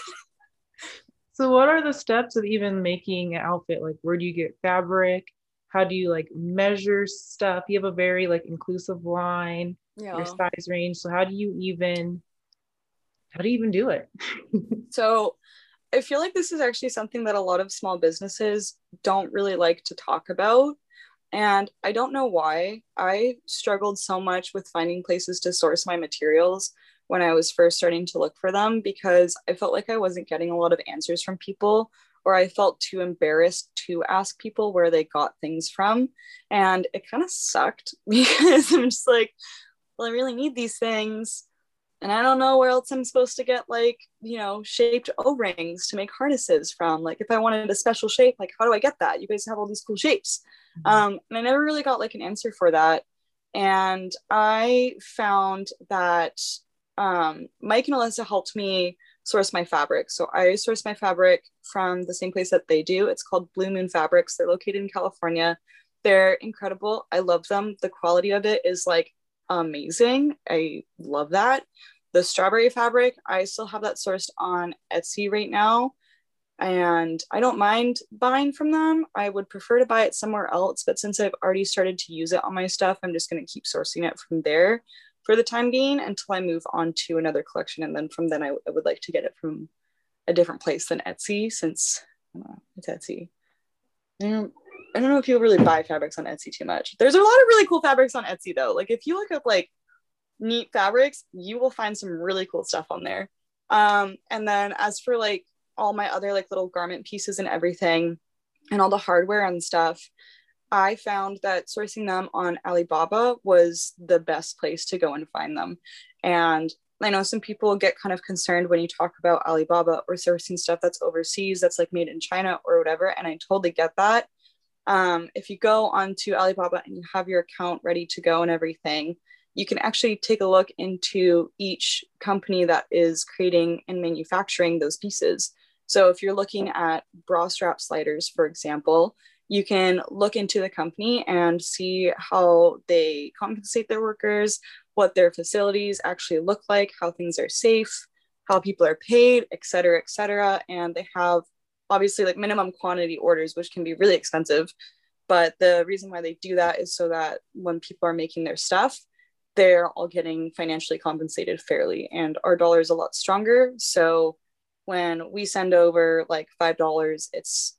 so what are the steps of even making an outfit? Like where do you get fabric? How do you like measure stuff? You have a very like inclusive line, yeah. your size range. So how do you even how do you even do it? so I feel like this is actually something that a lot of small businesses don't really like to talk about. And I don't know why. I struggled so much with finding places to source my materials when I was first starting to look for them because I felt like I wasn't getting a lot of answers from people, or I felt too embarrassed to ask people where they got things from. And it kind of sucked because I'm just like, well, I really need these things and I don't know where else I'm supposed to get like, you know, shaped O-rings to make harnesses from. Like if I wanted a special shape, like how do I get that? You guys have all these cool shapes. Mm-hmm. Um, and I never really got like an answer for that. And I found that um, Mike and Alyssa helped me source my fabric. So I source my fabric from the same place that they do. It's called Blue Moon Fabrics. They're located in California. They're incredible. I love them. The quality of it is like amazing. I love that. The strawberry fabric, I still have that sourced on Etsy right now. And I don't mind buying from them. I would prefer to buy it somewhere else. But since I've already started to use it on my stuff, I'm just going to keep sourcing it from there for the time being until I move on to another collection. And then from then, I, I would like to get it from a different place than Etsy since it's Etsy. I don't know if people really buy fabrics on Etsy too much. There's a lot of really cool fabrics on Etsy though. Like if you look up like neat fabrics, you will find some really cool stuff on there. Um, and then as for like all my other like little garment pieces and everything and all the hardware and stuff, I found that sourcing them on Alibaba was the best place to go and find them. And I know some people get kind of concerned when you talk about Alibaba or sourcing stuff that's overseas, that's like made in China or whatever. And I totally get that. Um, if you go onto Alibaba and you have your account ready to go and everything, you can actually take a look into each company that is creating and manufacturing those pieces. So if you're looking at bra strap sliders, for example, you can look into the company and see how they compensate their workers, what their facilities actually look like, how things are safe, how people are paid, et cetera, et cetera. And they have obviously like minimum quantity orders, which can be really expensive. But the reason why they do that is so that when people are making their stuff, they're all getting financially compensated fairly. And our dollar is a lot stronger. So when we send over like $5, it's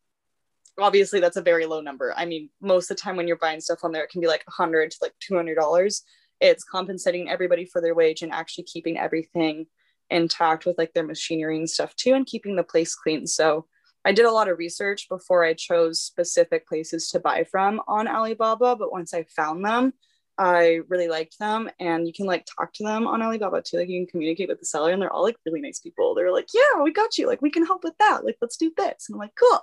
obviously that's a very low number. I mean, most of the time when you're buying stuff on there, it can be like 100 to like $200. It's compensating everybody for their wage and actually keeping everything intact with like their machinery and stuff too, and keeping the place clean. So I did a lot of research before I chose specific places to buy from on Alibaba. But once I found them, I really liked them. And you can like talk to them on Alibaba too. Like you can communicate with the seller, and they're all like really nice people. They're like, yeah, we got you. Like we can help with that. Like let's do this. And I'm like, cool.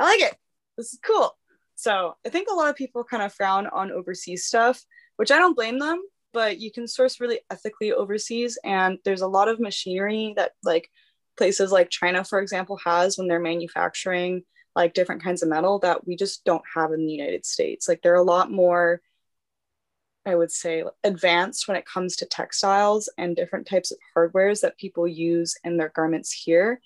I like it. This is cool. So I think a lot of people kind of frown on overseas stuff, which I don't blame them, but you can source really ethically overseas. And there's a lot of machinery that like places like China, for example, has when they're manufacturing like different kinds of metal that we just don't have in the United States. Like they're a lot more, I would say, advanced when it comes to textiles and different types of hardwares that people use in their garments here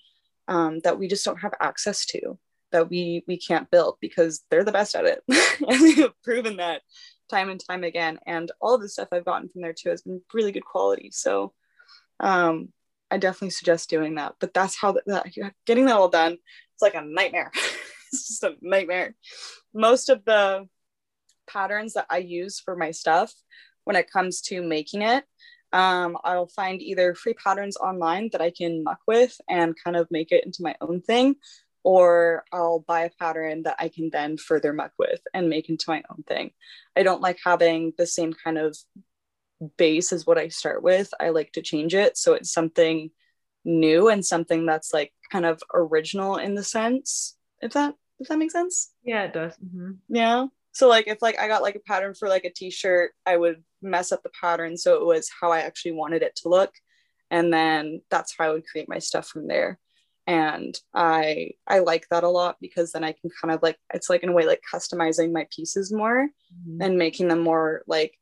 um, that we just don't have access to that we we can't build because they're the best at it. And they have proven that time and time again. And all of the stuff i've gotten from there too has been really good quality. So um i definitely suggest doing that. But that's how that, getting that all done it's like a nightmare. It's just a nightmare. Most of the patterns that i use for my stuff when it comes to making it um, I'll find either free patterns online that I can muck with and kind of make it into my own thing, or I'll buy a pattern that I can then further muck with and make into my own thing. I don't like having the same kind of base as what I start with. I like to change it so it's something new and something that's like kind of original in the sense. If that if that makes sense? Yeah, it does. Mm-hmm. Yeah. So like if like I got like a pattern for like a t-shirt, I would mess up the pattern so it was how I actually wanted it to look. And then that's how I would create my stuff from there and i i like that a lot because then i can kind of like it's like in a way like customizing my pieces more mm-hmm. and making them more like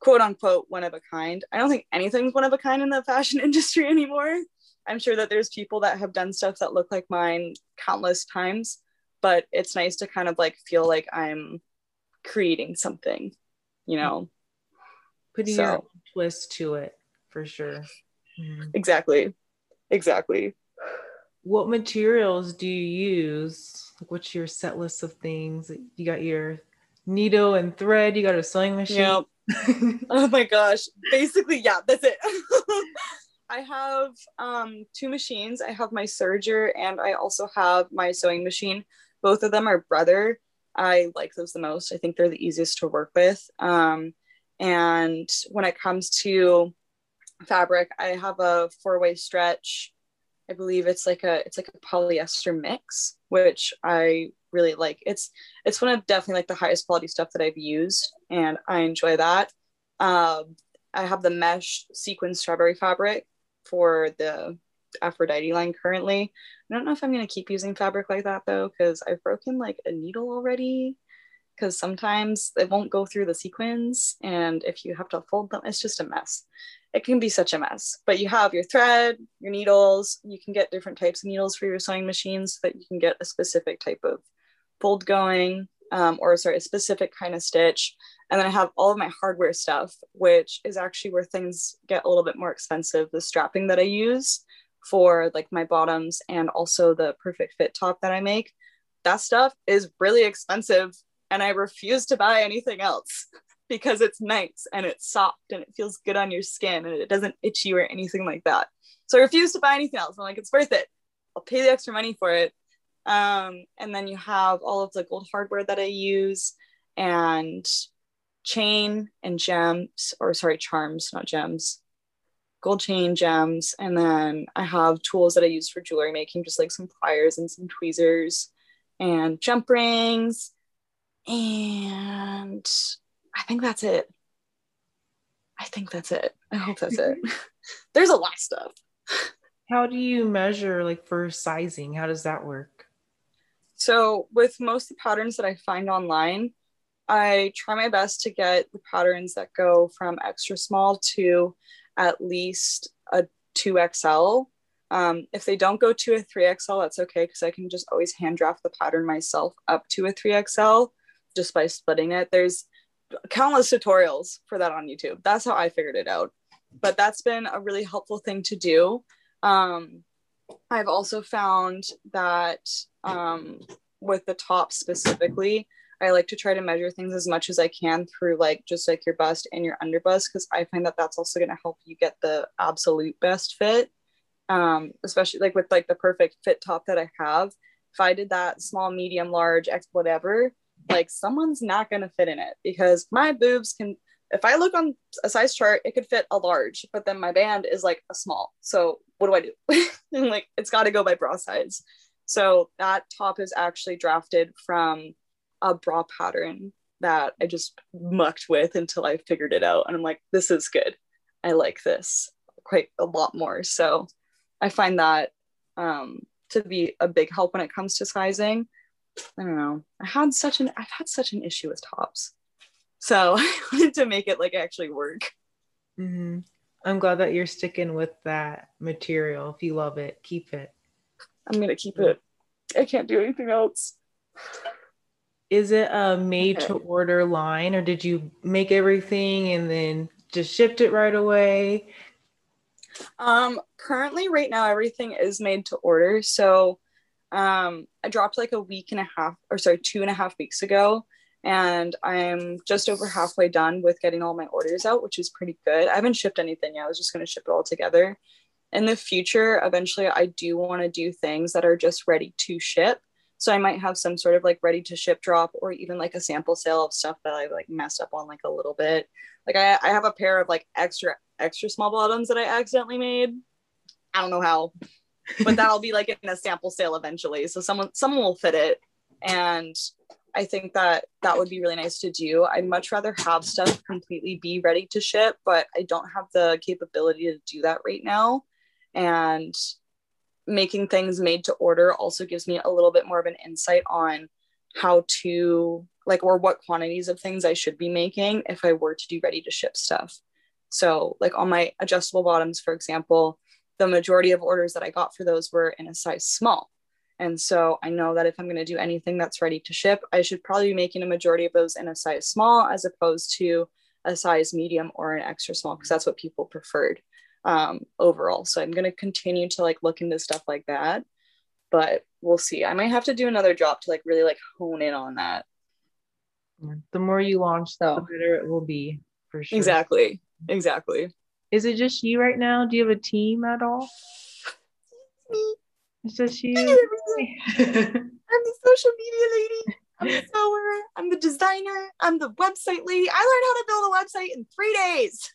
quote unquote one of a kind i don't think anything's one of a kind in the fashion industry anymore i'm sure that there's people that have done stuff that look like mine countless times but it's nice to kind of like feel like i'm creating something you know putting so. your twist to it for sure mm-hmm. exactly exactly what materials do you use? Like, what's your set list of things? You got your needle and thread. You got a sewing machine. Yep. oh my gosh. Basically, yeah, that's it. I have um, two machines. I have my serger and I also have my sewing machine. Both of them are brother. I like those the most. I think they're the easiest to work with. Um, and when it comes to fabric, I have a four way stretch I believe it's like a it's like a polyester mix, which I really like. It's it's one of definitely like the highest quality stuff that I've used, and I enjoy that. Um, I have the mesh sequin strawberry fabric for the Aphrodite line currently. I don't know if I'm gonna keep using fabric like that though, because I've broken like a needle already. Because sometimes it won't go through the sequins, and if you have to fold them, it's just a mess it can be such a mess. But you have your thread, your needles, you can get different types of needles for your sewing machines so that you can get a specific type of fold going, um, or sorry, a specific kind of stitch. And then I have all of my hardware stuff, which is actually where things get a little bit more expensive. The strapping that I use for like my bottoms and also the perfect fit top that I make, that stuff is really expensive. And I refuse to buy anything else. because it's nice and it's soft and it feels good on your skin and it doesn't itch you or anything like that. So I refuse to buy anything else. I'm like, it's worth it. I'll pay the extra money for it. Um, and then you have all of the gold hardware that I use and chain and gems, or sorry, charms, not gems. Gold chain, gems, and then I have tools that I use for jewelry making, just like some pliers and some tweezers and jump rings and I think that's it. I think that's it. I hope that's it. There's a lot of stuff. How do you measure like for sizing? How does that work? So with most of the patterns that I find online, I try my best to get the patterns that go from extra small to at least a 2XL. Um, if they don't go to a 3XL, that's okay because I can just always hand draft the pattern myself up to a 3XL just by splitting it. There's countless tutorials for that on YouTube. That's how I figured it out. But that's been a really helpful thing to do. Um, I've also found that um, with the top specifically, I like to try to measure things as much as I can through like just like your bust and your underbust because I find that that's also going to help you get the absolute best fit. Um, especially like with like the perfect fit top that I have. If I did that small, medium, large, X, whatever, like someone's not going to fit in it because my boobs can if I look on a size chart, it could fit a large, but then my band is like a small. So what do I do? and like it's got to go by bra size. So that top is actually drafted from a bra pattern that I just mucked with until I figured it out. And I'm like, this is good. I like this quite a lot more. So I find that um, to be a big help when it comes to sizing. I don't know. I had such an I've had such an issue with tops. So I wanted to make it like actually work. Mm-hmm. I'm glad that you're sticking with that material. If you love it, keep it. I'm gonna keep it. I can't do anything else. Is it a made to order line or did you make everything and then just shipped it right away? Um currently right now everything is made to order. So um I dropped like a week and a half or sorry, two and a half weeks ago. And I'm just over halfway done with getting all my orders out, which is pretty good. I haven't shipped anything yet. I was just going to ship it all together. In the future, eventually, I do want to do things that are just ready to ship. So I might have some sort of like ready to ship drop or even like a sample sale of stuff that I like messed up on like a little bit. Like I, I have a pair of like extra extra small bottoms that I accidentally made. I don't know how, but that'll be like in a sample sale eventually. So someone someone will fit it. And I think that that would be really nice to do. I'd much rather have stuff completely be ready to ship, but I don't have the capability to do that right now. And making things made to order also gives me a little bit more of an insight on how to like or what quantities of things I should be making if I were to do ready to ship stuff. So like on my adjustable bottoms for example, the majority of orders that I got for those were in a size small. And so I know that if I'm going to do anything that's ready to ship, I should probably be making a majority of those in a size small as opposed to a size medium or an extra small because that's what people preferred um, overall. So I'm going to continue to like look into stuff like that, but we'll see. I might have to do another drop to like really like hone in on that. The more you launch, though, the better it will be for sure. Exactly. Exactly. Is it just you right now? Do you have a team at all? It's just you. I'm the social media lady. I'm the sewer. I'm the designer. I'm the website lady. I learned how to build a website in three days.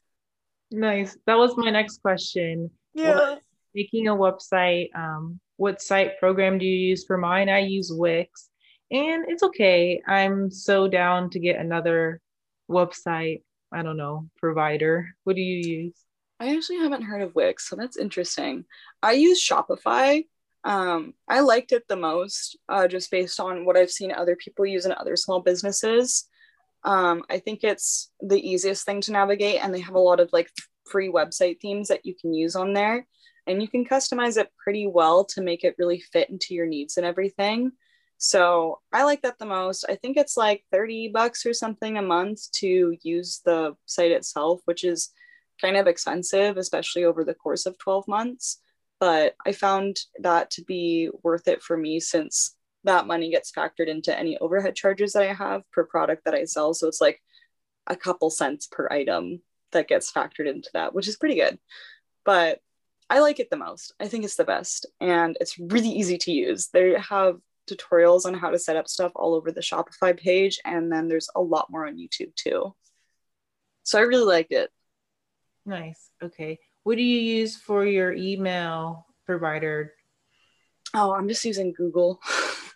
Nice. That was my next question. Yeah. What, making a website, um, what site program do you use for mine? I use Wix and it's okay. I'm so down to get another website, I don't know, provider. What do you use? I actually haven't heard of Wix, so that's interesting. I use Shopify. Um, I liked it the most, uh, just based on what I've seen other people use in other small businesses. Um, I think it's the easiest thing to navigate, and they have a lot of like free website themes that you can use on there, and you can customize it pretty well to make it really fit into your needs and everything. So I like that the most. I think it's like 30 bucks or something a month to use the site itself, which is kind of expensive, especially over the course of 12 months. But I found that to be worth it for me since that money gets factored into any overhead charges that I have per product that I sell. So it's like a couple cents per item that gets factored into that, which is pretty good. But I like it the most. I think it's the best and it's really easy to use. They have tutorials on how to set up stuff all over the Shopify page, and then there's a lot more on YouTube too. So I really liked it. Nice. Okay. What do you use for your email provider? Oh, I'm just using Google.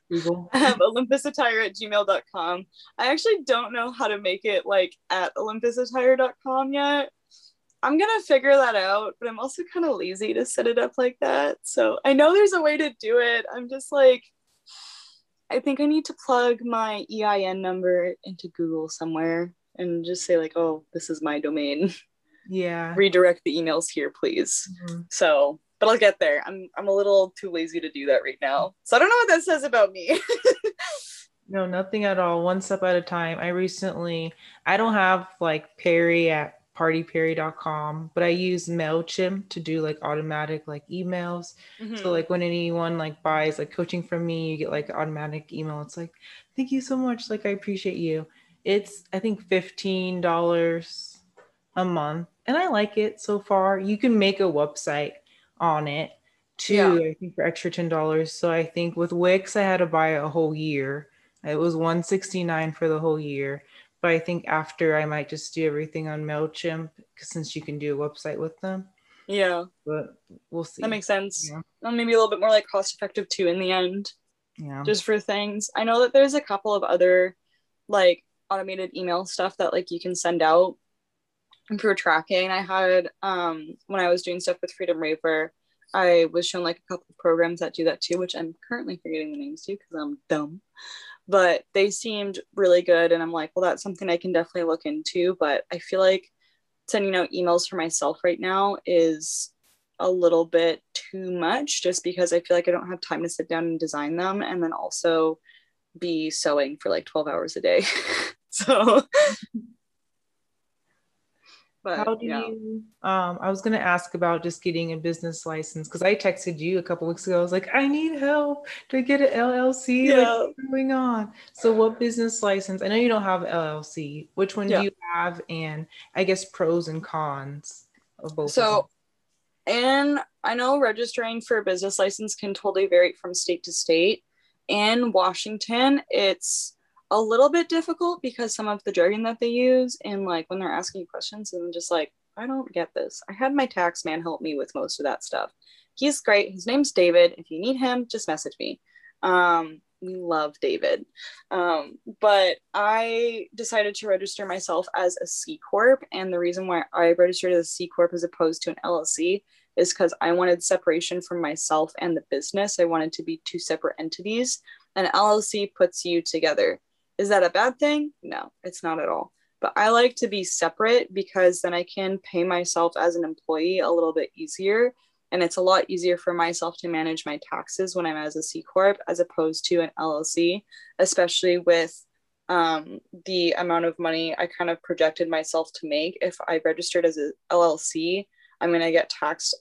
Google. Um, I have olympusattire at gmail.com. I actually don't know how to make it like at olympusattire.com yet. I'm gonna figure that out, but I'm also kind of lazy to set it up like that. So I know there's a way to do it. I'm just like, I think I need to plug my EIN number into Google somewhere and just say like, oh, this is my domain. Yeah. Redirect the emails here, please. Mm-hmm. So, but I'll get there. I'm I'm a little too lazy to do that right now. So I don't know what that says about me. no, nothing at all. One step at a time. I recently I don't have like Perry at partyperry.com, but I use MailChimp to do like automatic like emails. Mhm. So like when anyone like buys like coaching from me, you get like automatic email. It's like, thank you so much. Like I appreciate you. It's I think fifteen dollars a month, and I like it so far. You can make a website on it too. Yeah. I think for extra ten dollars. So I think with Wix, I had to buy a whole year. It was one sixty nine for the whole year. But I think after I might just do everything on Mailchimp since you can do a website with them. yeah, But we'll see. that makes sense. Yeah. And maybe a little bit more like cost effective too in the end. yeah. just for things. I know that there's a couple of other like automated email stuff that like you can send out for tracking. I had um when I was doing stuff with Freedom Rave Wear, I was shown like a couple of programs that do that too, which I'm currently forgetting the names to because I'm dumb. But they seemed really good, and I'm like, well, that's something I can definitely look into. But I feel like sending out emails for myself right now is a little bit too much just because I feel like I don't have time to sit down and design them and then also be sewing for like 12 hours a day. so but How do yeah. you? Um, I was gonna ask about just getting a business license because I texted you a couple weeks ago. I was like, I need help to get an LLC. Like, Yeah. what's going on? So, what business license? I know you don't have LLC. Which one Yeah. do you have? And I guess pros and cons of both. of So, and I know registering for a business license can totally vary from state to state. In Washington, it's a little bit difficult because some of the jargon that they use and like when they're asking questions and just like, I don't get this. I had my tax man help me with most of that stuff. He's great. His name's David. If you need him, just message me. Um, we love David. Um, but I decided to register myself as a C Corp. And the reason why I registered as a C Corp as opposed to an LLC is because I wanted separation from myself and the business. I wanted to be two separate entities. An LLC puts you together. Is that a bad thing? No, it's not at all. But I like to be separate because then I can pay myself as an employee a little bit easier. And it's a lot easier for myself to manage my taxes when I'm as a C Corp as opposed to an LLC, especially with um, the amount of money I kind of projected myself to make. If I registered as an LLC, I'm going to get taxed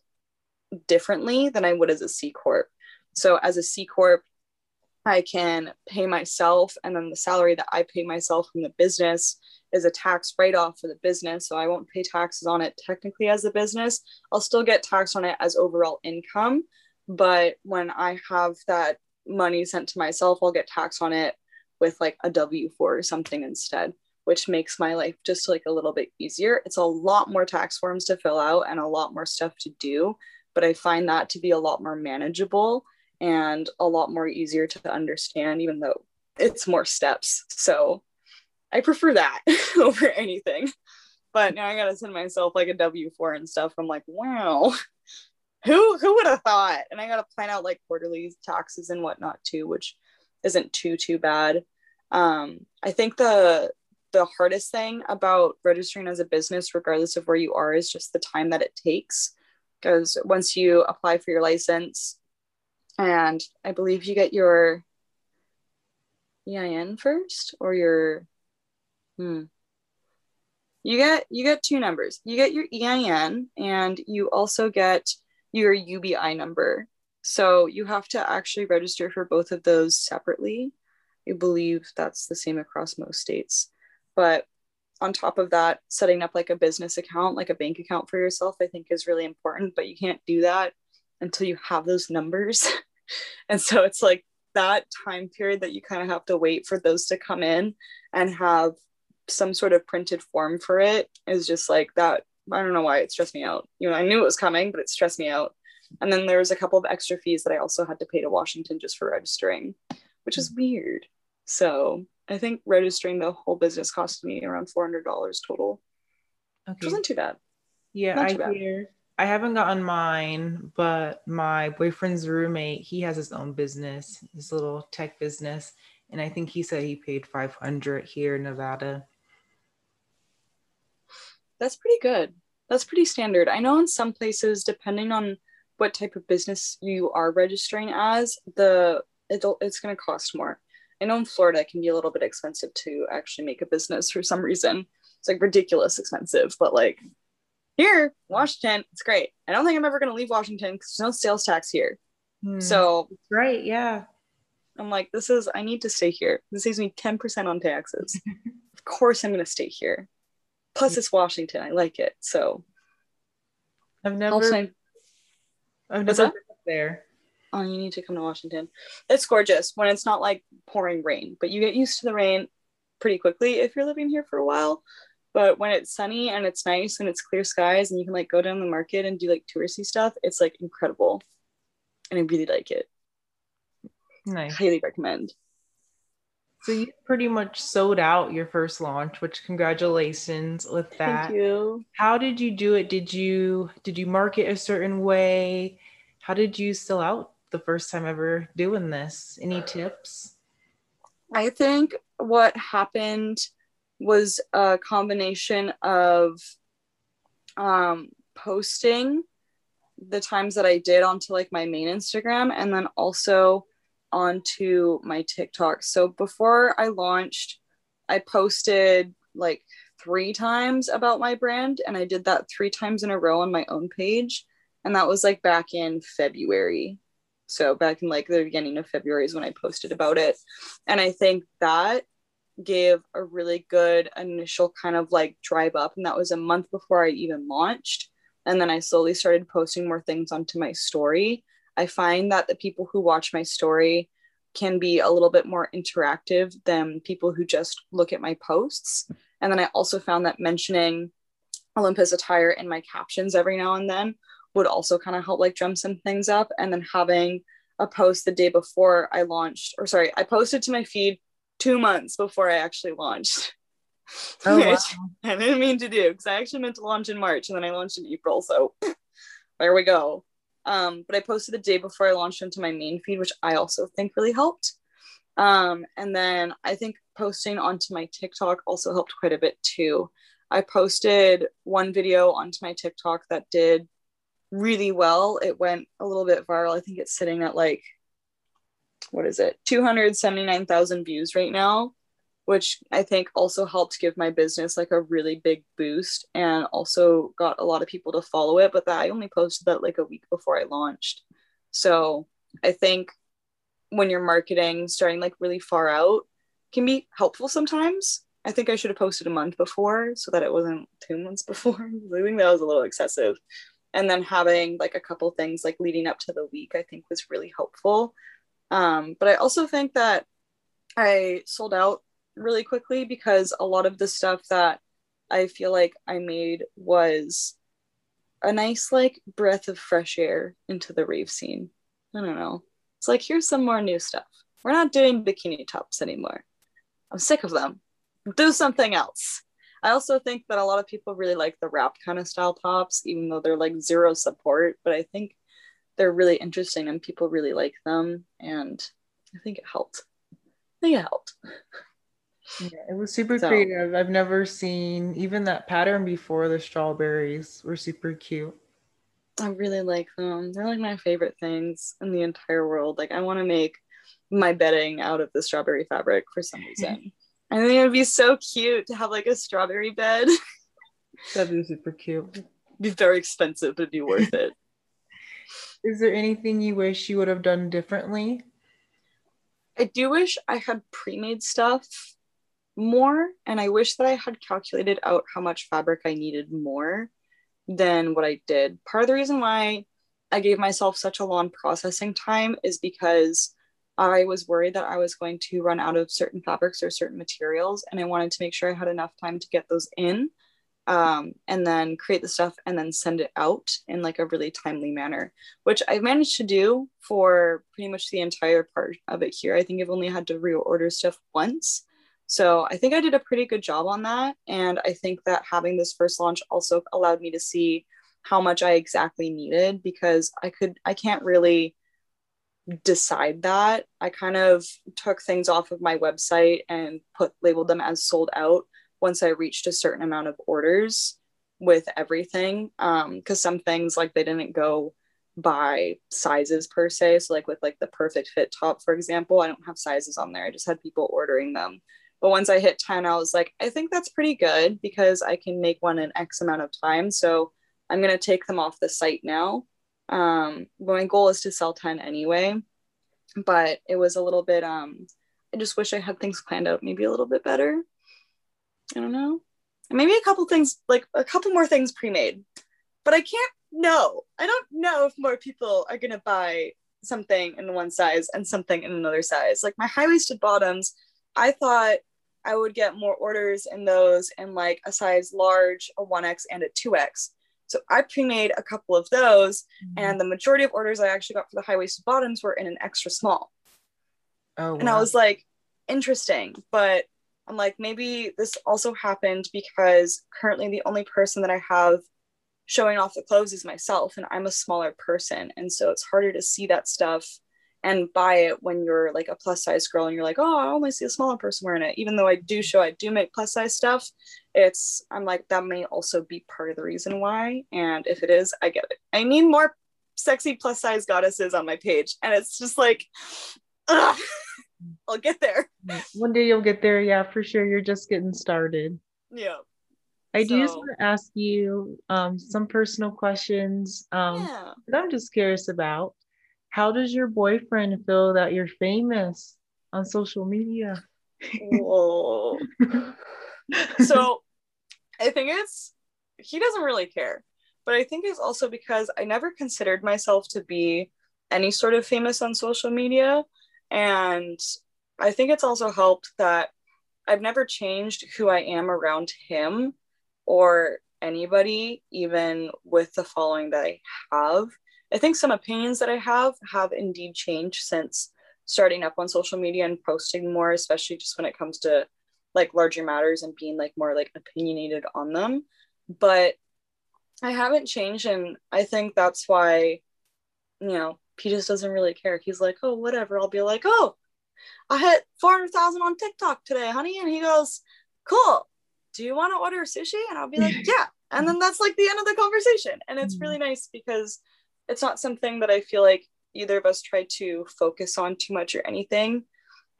differently than I would as a C Corp. So, as a C Corp, I can pay myself, and then the salary that I pay myself from the business is a tax write off for the business. So, I won't pay taxes on it technically as a business. I'll still get taxed on it as overall income. But when I have that money sent to myself, I'll get taxed on it with like a W 4 or something instead, which makes my life just like a little bit easier. It's a lot more tax forms to fill out and a lot more stuff to do, but I find that to be a lot more manageable and a lot more easier to understand, even though it's more steps. So I prefer that over anything. But now I gotta send myself like a W 4 and stuff. I'm like, wow. Who who would have thought? And I gotta plan out like quarterly taxes and whatnot too, which isn't too too bad. Um, I think the the hardest thing about registering as a business, regardless of where you are, is just the time that it takes. Because once you apply for your license, and I believe you get your EIN first or your hmm. You get you get two numbers. You get your EIN and you also get your UBI number. So you have to actually register for both of those separately. I believe that's the same across most states. But on top of that, setting up like a business account, like a bank account for yourself, I think is really important. But you can't do that until you have those numbers. and so it's like that time period that you kind of have to wait for those to come in and have some sort of printed form for it is just like that. I don't know why it stressed me out. You know, I knew it was coming, but it stressed me out. And then there was a couple of extra fees that I also had to pay to Washington just for registering, which is weird. So I think registering the whole business cost me around four hundred dollars total, which Okay. wasn't too bad. Yeah, Not I hear I haven't gotten mine, but my boyfriend's roommate, he has his own business, his little tech business, and I think he said he paid 500 here in Nevada. That's pretty good. That's pretty standard. I know in some places depending on what type of business you are registering as, the it'll, it's going to cost more. I know in Florida it can be a little bit expensive to actually make a business for some reason. It's like ridiculous expensive, but like here, Washington, it's great. I don't think I'm ever going to leave Washington because there's no sales tax here. Hmm. So, right, yeah. I'm like, this is, I need to stay here. This saves me 10% on taxes. of course, I'm going to stay here. Plus, it's Washington. I like it. So, I've never, also, I've never been there. Oh, you need to come to Washington. It's gorgeous when it's not like pouring rain, but you get used to the rain pretty quickly if you're living here for a while. But when it's sunny and it's nice and it's clear skies and you can like go down the market and do like touristy stuff, it's like incredible. And I really like it. Nice. Highly recommend. So you pretty much sold out your first launch, which congratulations with that. Thank you. How did you do it? Did you did you market a certain way? How did you sell out the first time ever doing this? Any tips? I think what happened was a combination of um, posting the times that I did onto like my main Instagram and then also onto my TikTok. So before I launched, I posted like three times about my brand and I did that three times in a row on my own page. And that was like back in February. So back in like the beginning of February is when I posted about it. And I think that gave a really good initial kind of like drive up. And that was a month before I even launched. And then I slowly started posting more things onto my story. I find that the people who watch my story can be a little bit more interactive than people who just look at my posts. And then I also found that mentioning Olympus attire in my captions every now and then would also kind of help like drum some things up. And then having a post the day before I launched, or sorry, I posted to my feed two months before I actually launched. Oh, wow. I didn't mean to do because I actually meant to launch in March and then I launched in April. So there we go. Um, but I posted the day before I launched into my main feed, which I also think really helped. Um, and then I think posting onto my TikTok also helped quite a bit too. I posted one video onto my TikTok that did really well. It went a little bit viral. I think it's sitting at like what is it? 279,000 views right now which I think also helped give my business like a really big boost and also got a lot of people to follow it but that I only posted that like a week before I launched. So I think when you're marketing starting like really far out can be helpful sometimes. I think I should have posted a month before so that it wasn't two months before. I think that was a little excessive. And then having like a couple things like leading up to the week I think was really helpful um, but I also think that I sold out really quickly because a lot of the stuff that I feel like I made was a nice like breath of fresh air into the rave scene. I don't know. It's like here's some more new stuff. We're not doing bikini tops anymore. I'm sick of them. Do something else. I also think that a lot of people really like the wrap kind of style tops, even though they're like zero support. But I think they're really interesting and people really like them and i think it helped. I think it helped. Yeah it was super so, creative. I've never seen even that pattern before the strawberries were super cute. I really like them. They're like my favorite things in the entire world. Like i want to make my bedding out of the strawberry fabric for some reason. I think it would be so cute to have like a strawberry bed. That'd be super cute. Be very expensive but be worth it is there anything you wish you would have done differently? I do wish I had pre made stuff more, and I wish that I had calculated out how much fabric I needed more than what I did. Part of the reason why I gave myself such a long processing time is because I was worried that I was going to run out of certain fabrics or certain materials, and I wanted to make sure I had enough time to get those in um, and then create the stuff and then send it out in like a really timely manner, which I've managed to do for pretty much the entire part of it here. I think I've only had to reorder stuff once. So I think I did a pretty good job on that. And I think that having this first launch also allowed me to see how much I exactly needed because I could I can't really decide that. I kind of took things off of my website and put labeled them as sold out once I reached a certain amount of orders with everything. Um, because some things like they didn't go by sizes per se. So like with like the perfect fit top, for example, I don't have sizes on there. I just had people ordering them. But once I hit 10, I was like, I think that's pretty good because I can make one in X amount of time. So I'm gonna take them off the site now. Um, my goal is to sell 10 anyway, but it was a little bit um I just wish I had things planned out maybe a little bit better. I don't know. Maybe a couple things like a couple more things pre-made. But I can't know. I don't know if more people are gonna buy something in one size and something in another size. Like my high-waisted bottoms, I thought I would get more orders in those in like a size large, a 1X, and a 2X. So I pre-made a couple of those, mm-hmm. and the majority of orders I actually got for the high-waisted bottoms were in an extra small. Oh, wow. and I was like, interesting, but I'm like, maybe this also happened because currently the only person that I have showing off the clothes is myself, and I'm a smaller person, and so it's harder to see that stuff and buy it when you're like a plus size girl and you're like, oh, I only see a smaller person wearing it. Even though I do show I do make plus size stuff, it's I'm like that may also be part of the reason why. And if it is, I get it. I need more sexy plus size goddesses on my page, and it's just like, ugh, I'll get there. One day you'll get there, yeah, for sure. You're just getting started. Yeah. I so, do just want to ask you um, some personal questions um, yeah. that I'm just curious about how does your boyfriend feel that you're famous on social media? Whoa. so I think it's he doesn't really care. But I think it's also because I never considered myself to be any sort of famous on social media. And I think it's also helped that I've never changed who I am around him or anybody, even with the following that I have. I think some opinions that I have have indeed changed since starting up on social media and posting more, especially just when it comes to like larger matters and being like more like opinionated on them. But I haven't changed, and I think that's why, you know, he just doesn't really care. He's like, oh, whatever. I'll be like, oh, I hit 400,000 on TikTok today, honey. And he goes, cool. Do you want to order sushi? And I'll be like, yeah. And then that's like the end of the conversation. And it's really mm. nice because it's not something that I feel like either of us try to focus on too much or anything.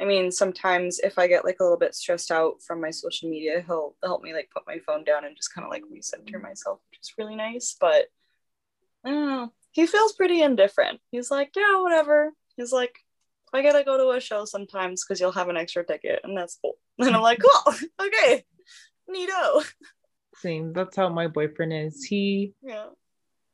I mean, sometimes if I get like a little bit stressed out from my social media, he'll help me like put my phone down and just kind of like recenter mm. myself, which is really nice. But I don't know. He feels pretty indifferent. He's like, yeah, whatever. He's like, I gotta go to a show sometimes because you'll have an extra ticket, and that's cool. And I'm like, cool, okay, neato. Same. That's how my boyfriend is. He yeah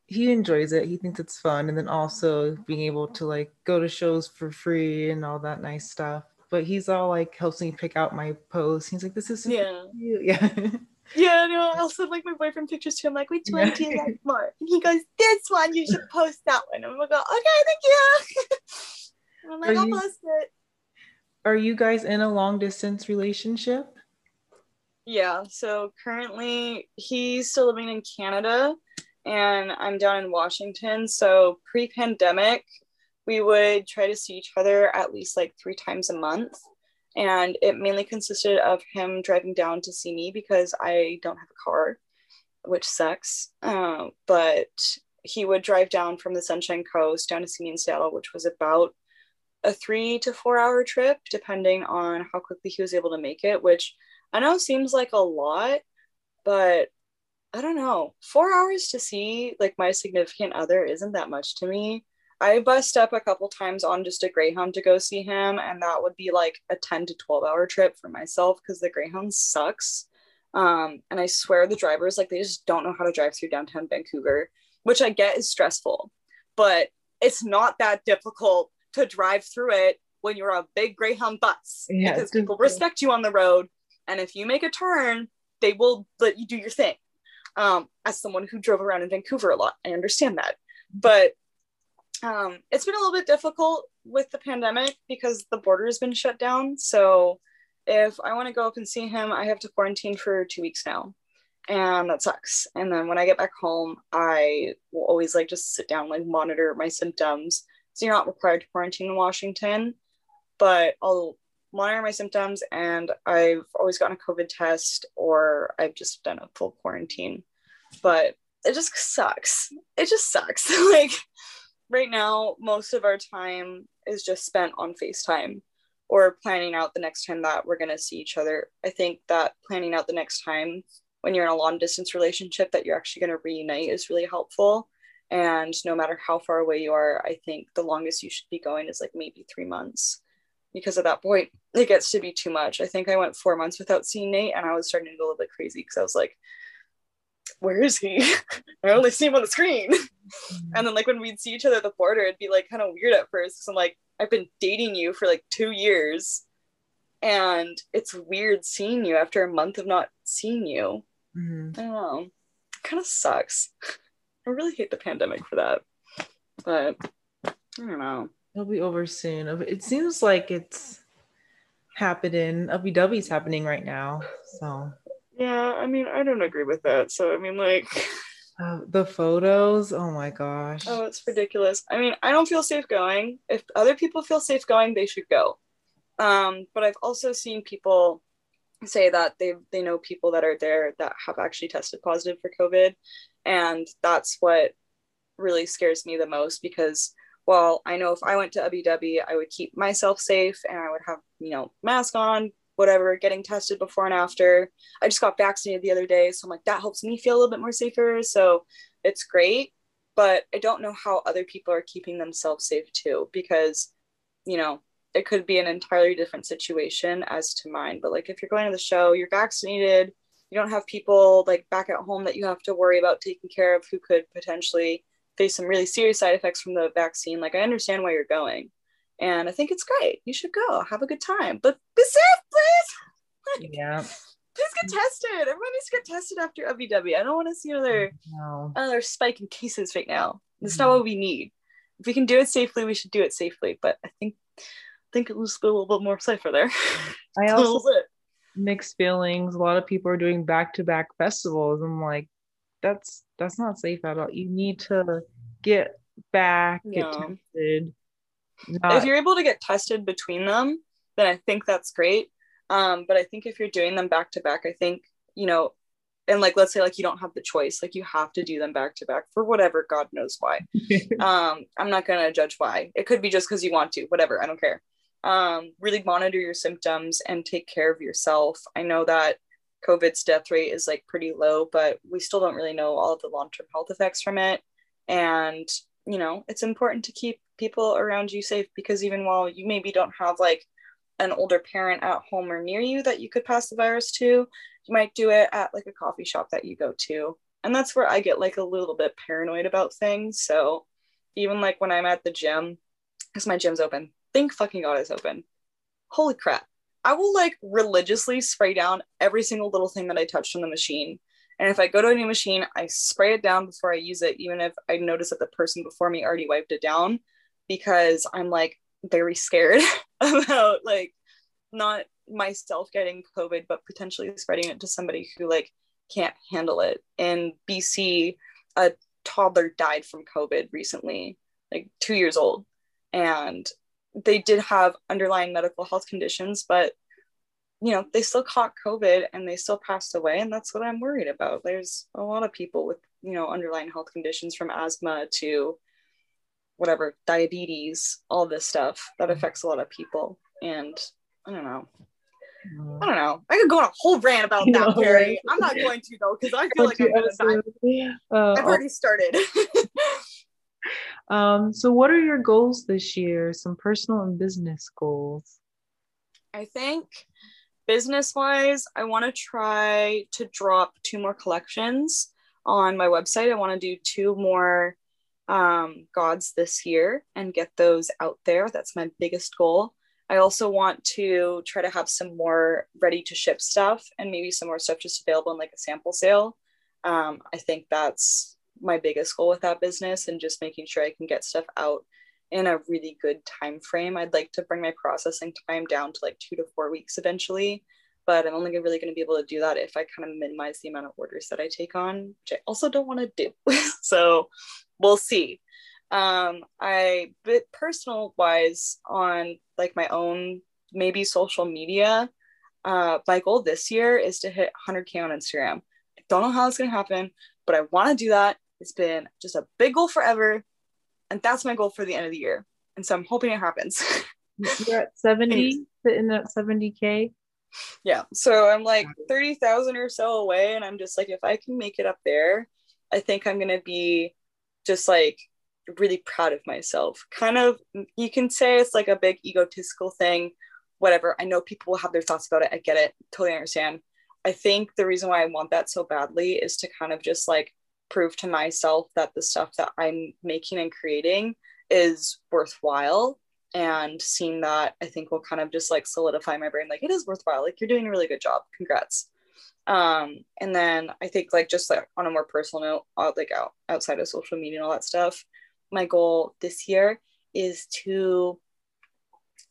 he enjoys it. He thinks it's fun, and then also being able to like go to shows for free and all that nice stuff. But he's all like helps me pick out my posts. He's like, "This is yeah, cute. yeah." Yeah, no, I'll send like my boyfriend pictures to him, like, which one do you like more? And he goes, This one, you should post that one. And I'm like, Okay, thank you. I'm like, are I'll you, post it. Are you guys in a long distance relationship? Yeah, so currently he's still living in Canada and I'm down in Washington. So pre pandemic, we would try to see each other at least like three times a month. And it mainly consisted of him driving down to see me because I don't have a car, which sucks. Uh, but he would drive down from the Sunshine Coast down to see me in Seattle, which was about a three to four hour trip, depending on how quickly he was able to make it, which I know seems like a lot, but I don't know. Four hours to see like my significant other isn't that much to me. I bust up a couple times on just a Greyhound to go see him, and that would be like a 10 to 12 hour trip for myself because the Greyhound sucks. Um, and I swear the drivers like they just don't know how to drive through downtown Vancouver, which I get is stressful, but it's not that difficult to drive through it when you're a big Greyhound bus yeah, because people respect you on the road. And if you make a turn, they will let you do your thing um, as someone who drove around in Vancouver a lot. I understand that. But um, it's been a little bit difficult with the pandemic because the border has been shut down. So if I want to go up and see him, I have to quarantine for two weeks now. and that sucks. And then when I get back home, I will always like just sit down, like monitor my symptoms. So you're not required to quarantine in Washington, but I'll monitor my symptoms and I've always gotten a COVID test or I've just done a full quarantine. But it just sucks. It just sucks. like right now, most of our time is just spent on FaceTime or planning out the next time that we're going to see each other. I think that planning out the next time when you're in a long distance relationship that you're actually going to reunite is really helpful. And no matter how far away you are, I think the longest you should be going is like maybe three months. Because at that point, it gets to be too much. I think I went four months without seeing Nate and I was starting to go a little bit crazy because I was like, where is he? I only see him on the screen. Mm-hmm. and then like when we'd see each other at the border, it'd be like kind of weird at first. Cause I'm like, I've been dating you for like two years. And it's weird seeing you after a month of not seeing you. Mm-hmm. I don't know. Kind of sucks. I really hate the pandemic for that. But I don't know. It'll be over soon. It seems like it's happening. LBW's happening right now. So yeah, I mean, I don't agree with that. So I mean, like uh, the photos. Oh my gosh. Oh, it's ridiculous. I mean, I don't feel safe going. If other people feel safe going, they should go. Um, but I've also seen people say that they they know people that are there that have actually tested positive for COVID, and that's what really scares me the most because while I know if I went to WW, I would keep myself safe and I would have you know mask on, whatever, getting tested before and after. I just got vaccinated the other day, so I'm like that helps me feel a little bit more safer. So it's great, but I don't know how other people are keeping themselves safe too because you know it could be an entirely different situation as to mine. But like if you're going to the show, you're vaccinated, you don't have people like back at home that you have to worry about taking care of who could potentially face some really serious side effects from the vaccine. Like I understand why you're going. And I think it's great. You should go. Have a good time. But be safe, please. yeah. Please get tested. Everyone needs to get tested after LBW. I don't want to see another no. another spike in cases right now. That's mm-hmm. not what we need. If we can do it safely, we should do it safely. But I think think it was a little bit more safer there. I also mixed feelings. A lot of people are doing back to back festivals. I'm like, that's that's not safe at all. You need to get back, get tested. Not- if you're able to get tested between them, then I think that's great. Um, but I think if you're doing them back to back, I think you know, and like let's say like you don't have the choice, like you have to do them back to back for whatever God knows why. um, I'm not gonna judge why. It could be just because you want to, whatever. I don't care um, really monitor your symptoms and take care of yourself. I know that COVID's death rate is like pretty low, but we still don't really know all of the long term health effects from it. And, you know, it's important to keep people around you safe because even while you maybe don't have like an older parent at home or near you that you could pass the virus to, you might do it at like a coffee shop that you go to. And that's where I get like a little bit paranoid about things. So even like when I'm at the gym, because my gym's open Thank fucking God it's open. Holy crap. I will like religiously spray down every single little thing that I touched on the machine. And if I go to a new machine, I spray it down before I use it, even if I notice that the person before me already wiped it down, because I'm like very scared about like not myself getting COVID, but potentially spreading it to somebody who like can't handle it. In BC, a toddler died from COVID recently, like two years old. And they did have underlying medical health conditions, but you know, they still caught COVID and they still passed away. And that's what I'm worried about. There's a lot of people with, you know, underlying health conditions from asthma to whatever, diabetes, all this stuff that mm-hmm. affects a lot of people. And I don't know. I don't know. I could go on a whole rant about that, Perry. I'm not going to though, because I feel like I'm gonna die. Uh, I've already started. Um, so, what are your goals this year? Some personal and business goals. I think business wise, I want to try to drop two more collections on my website. I want to do two more um, gods this year and get those out there. That's my biggest goal. I also want to try to have some more ready to ship stuff and maybe some more stuff just available in like a sample sale. Um, I think that's my biggest goal with that business and just making sure I can get stuff out in a really good time frame. I'd like to bring my processing time down to like two to four weeks eventually. But I'm only really going to be able to do that if I kind of minimize the amount of orders that I take on, which I also don't want to do. so we'll see. Um, I, but personal wise, on like my own maybe social media, uh, my goal this year is to hit 100k on Instagram. I don't know how it's going to happen, but I want to do that. It's been just a big goal forever, and that's my goal for the end of the year. And so I'm hoping it happens. You're at 70, sitting at 70k yeah so i'm like 30,000 or so away and i'm just like if i can make it up there i think i'm going to be just like really proud of myself. Kind of mm, you can say it's like a big egotistical thing whatever. I know people will have their thoughts about it. I get it. Totally understand. I think the reason why i want that so badly is to kind of just like prove to myself that the stuff that i'm making and creating is worthwhile and seeing that i think will kind of just like solidify my brain like it is worthwhile like you're doing a really good job congrats. Um and then i think like just like on a more personal note uh, like out outside of social media and all that stuff my goal this year is to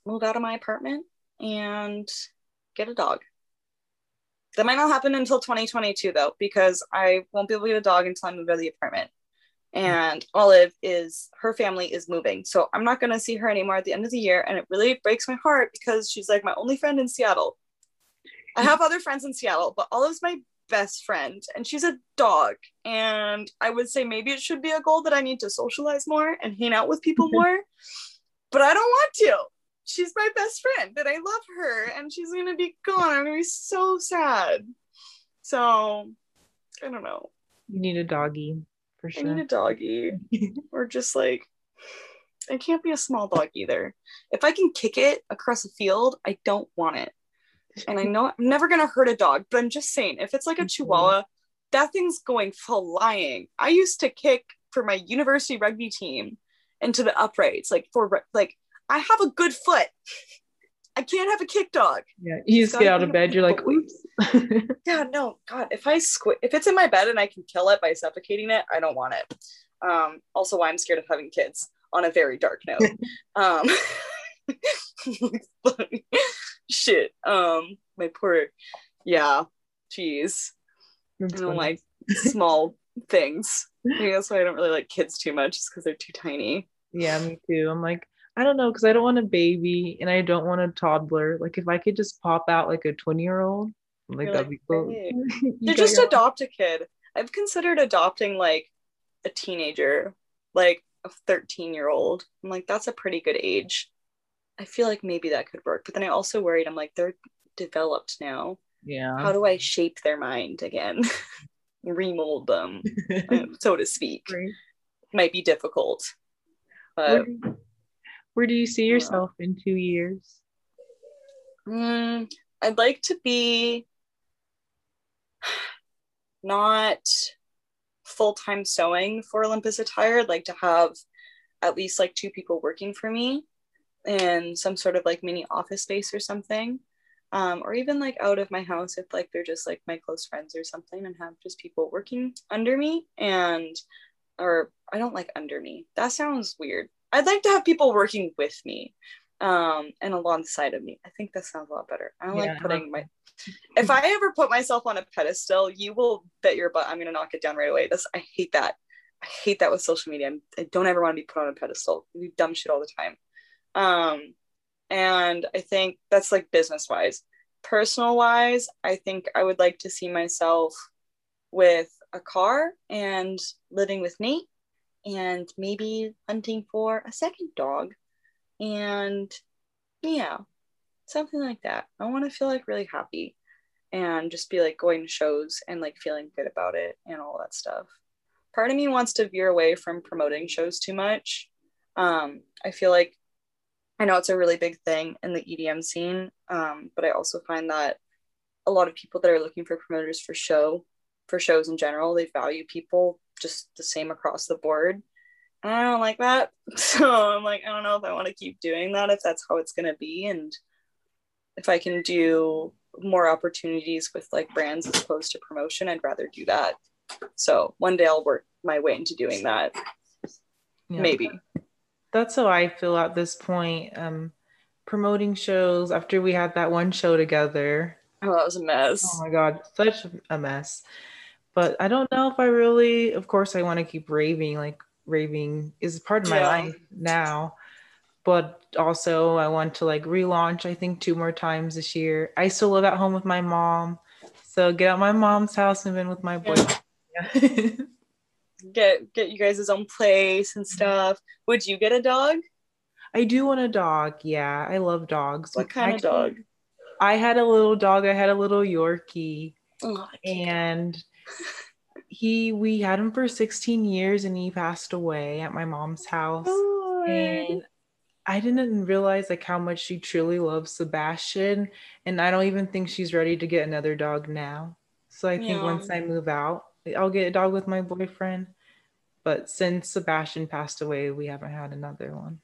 move out of my apartment and get a dog. That might not happen until 2022 though because i won't be able to get a dog until i move out of the apartment Mm-hmm. and Olive is her family is moving. So I'm not going to see her anymore at the end of the year. And it really breaks my heart because she's like my only friend in Seattle. I have other friends in Seattle, but Olive's my best friend and she's a dog. And I would say maybe it should be a goal that I need to socialize more and hang out with people mm-hmm. more. but I don't want to. She's my best friend and I love her and she's going to be gone. I'm going to be so sad. So I don't know. You need a doggy for sure. I need a doggy. or just like it can't be a small dog either. If I can kick it across a field, I don't want it. And I know I'm never gonna hurt a dog, but I'm just saying, if it's like a mm-hmm. chihuahua, that thing's going flying. I used to kick for my university rugby team into the uprights, like for like I have a good foot. I can't have a kick dog. Yeah, you just get out of bed. You're like, oops. yeah, no, God. If I squid, if it's in my bed and I can kill it by suffocating it, I don't want it. Um, also, why I'm scared of having kids. On a very dark note. um, shit. Um, my poor, yeah. Jeez. I don't like small things. Think that's why I don't really like kids too much, is because they're too tiny. Yeah, me too. I'm like, I don't know because I don't want a baby and I don't want a toddler. Like if I could just pop out like a 20 year old, like You're that'd like, be cool. To just adopt a kid. I've considered adopting like a teenager, like a 13 year old. I'm like, that's a pretty good age. I feel like maybe that could work. But then I also worried, I'm like, they're developed now. Yeah. How do I shape their mind again? Remold them, so to speak. Right. Might be difficult. But where do you see yourself in two years? Mm, I'd like to be not full time sewing for Olympus Attire. I'd like to have at least like two people working for me in some sort of like mini office space or something. Um, or even like out of my house if like they're just like my close friends or something and have just people working under me and or I don't like under me. That sounds weird. I'd like to have people working with me um, and alongside of me. I think that sounds a lot better. I don't yeah. like putting my. If I ever put myself on a pedestal, you will bet your butt I'm gonna knock it down right away. That's I hate that. I hate that with social media. I don't ever want to be put on a pedestal. We do dumb shit all the time. Um, and I think that's like business wise. Personal wise, I think I would like to see myself with a car and living with Nate and maybe hunting for a second dog and yeah something like that. I want to feel like really happy and just be like going to shows and like feeling good about it and all that stuff. Part of me wants to veer away from promoting shows too much. Um, i feel like i know it's a really big thing in the edm scene um, but i also find that a lot of people that are looking for promoters for show for shows in general they value people just the same across the board. I don't like that. So I'm like, I don't know if I want to keep doing that, if that's how it's going to be. And if I can do more opportunities with like brands as opposed to promotion, I'd rather do that. So one day I'll work my way into doing that. Yeah. Maybe. That's how I feel at this point. Um, promoting shows after we had that one show together Oh, that was a mess. Oh my god, such a mess. But I don't know if I really. Of course, I want to keep raving. Like raving is part of my Yeah. life now. But also, I want to like relaunch. I think two more times this year. I still live at home with my mom, so get out my mom's house and been with my boyfriend. Get get you guys his own place and stuff. Would you get a dog? I do want a dog. Yeah, I love dogs. What kind Actually, of dog? I had a little dog. I had a little Yorkie, Oh, and he we had him for 16 years, and he passed away at my mom's house. And I didn't realize like how much she truly loves Sebastian, and I don't even think she's ready to get another dog now. So I think Yeah. once I move out, I'll get a dog with my boyfriend. But since Sebastian passed away, we haven't had another one.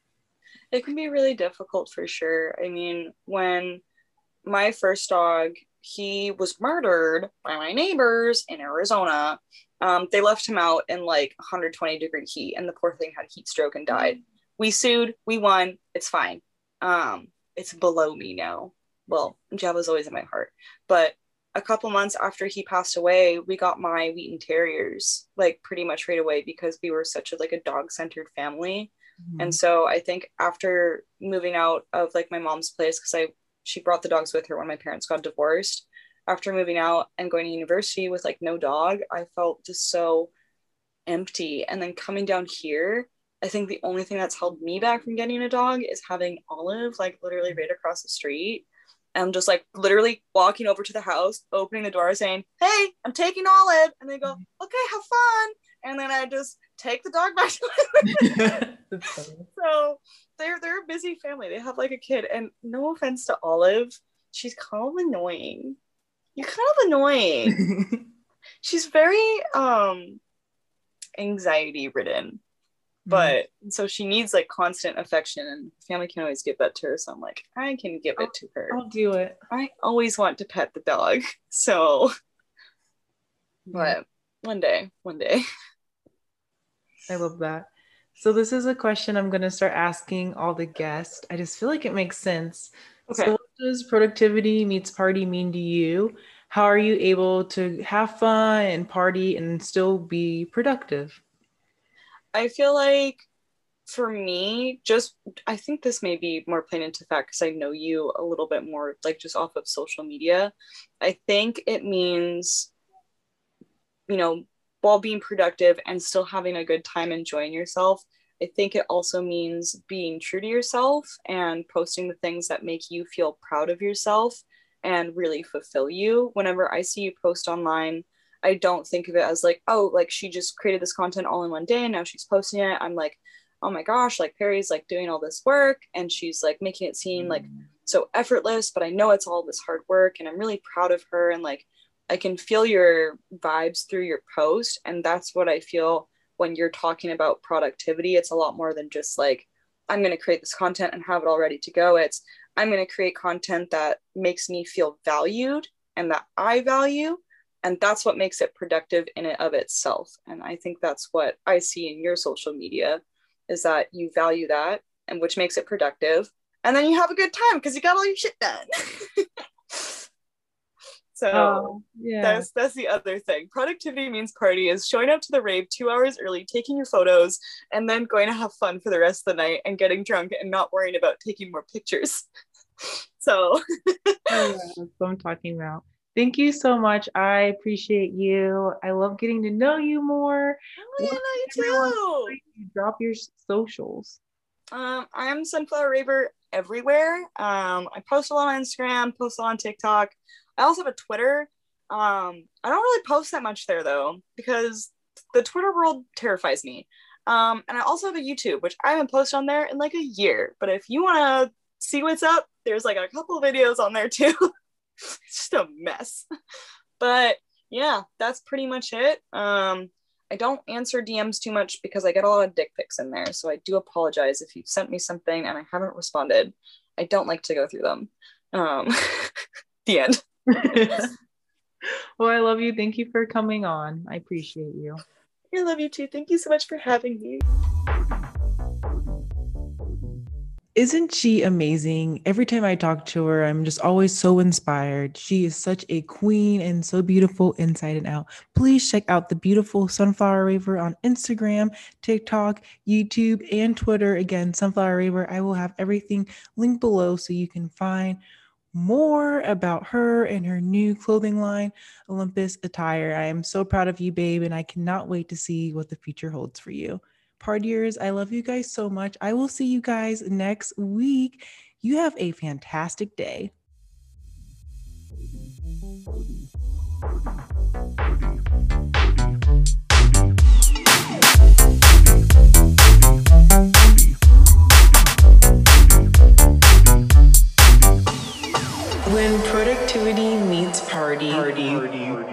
it can be really difficult for sure. I mean, when my first dog, he was murdered by my neighbors in Arizona. Um, they left him out in like 120 degree heat, and the poor thing had heat stroke and died. We sued, we won, it's fine. Um, it's below me now. Well, Java's always in my heart, but a couple months after he passed away, we got my Wheaten Terriers like pretty much right away because we were such a like a dog centered family. And so I think after moving out of like my mom's place, because I she brought the dogs with her when my parents got divorced. After moving out and going to university with like no dog, I felt just so empty. And then coming down here, I think the only thing that's held me back from getting a dog is having Olive like literally right across the street. And just like literally walking over to the house, opening the door, saying, Hey, I'm taking Olive. And they go, mm-hmm. Okay, have fun. And then I just take the dog back to so they're they're a busy family. They have like a kid, and no offense to Olive, she's kind of annoying. You're kind of annoying. she's very um anxiety ridden, but so she needs like constant affection, and family can always give that to her. So I'm like, I can give it to her. I'll do it. I always want to pet the dog, so but one day, one day. I love that. So this is a question I'm going to start asking all the guests. I just feel like it makes sense. Okay. So what does productivity meets party mean to you? How are you able to have fun and party and still be productive? I feel like for me, just I think this may be more plain into fact because I know you a little bit more, like just off of social media. I think it means, you know, while being productive and still having a good time enjoying yourself. I think it also means being true to yourself and posting the things that make you feel proud of yourself and really fulfill you. Whenever I see you post online, I don't think of it as like, oh, like she just created this content all in one day and now she's posting it. I'm like, oh my gosh, like Perry's like doing all this work and she's like making it seem like mm. so effortless, but I know it's all this hard work and I'm really proud of her. And like, I can feel your vibes through your post. And that's what I feel when you're talking about productivity. It's a lot more than just like, I'm going to create this content and have it all ready to go. It's, I'm going to create content that makes me feel valued and that I value. And that's what makes it productive in and of itself. And I think that's what I see in your social media is that you value that and which makes it productive. And then you have a good time because you got all your shit done. so Oh, yeah. that's that's the other thing. Productivity means party is showing up to the rave two hours early, taking your photos, and then going to have fun for the rest of the night and getting drunk and not worrying about taking more pictures. so Oh, yeah, that's what I'm talking about. Thank you so much. I appreciate you. I love getting to know you more. Oh, yeah, no, you too. You drop your socials. Um, I'm Sunflower Raver everywhere. Um, I post a lot on Instagram, post a lot on TikTok. I also have a Twitter. Um, I don't really post that much there though, because the Twitter world terrifies me. Um, and I also have a YouTube, which I haven't posted on there in like a year. But if you want to see what's up, there's like a couple videos on there too. it's just a mess. But yeah, that's pretty much it. Um, I don't answer DMs too much because I get a lot of dick pics in there. So I do apologize if you've sent me something and I haven't responded. I don't like to go through them. Um, the end. well, I love you. Thank you for coming on. I appreciate you. I love you too. Thank you so much for having me. Isn't she amazing? Every time I talk to her, I'm just always so inspired. She is such a queen and so beautiful inside and out. Please check out the beautiful Sunflower Raver on Instagram, TikTok, YouTube, and Twitter. Again, Sunflower Raver. I will have everything linked below so you can find more about her and her new clothing line, Olympus Attire. I am so proud of you, babe, and I cannot wait to see what the future holds for you partiers. I love you guys so much. I will see you guys next week. You have a fantastic day. When productivity meets party. party. party.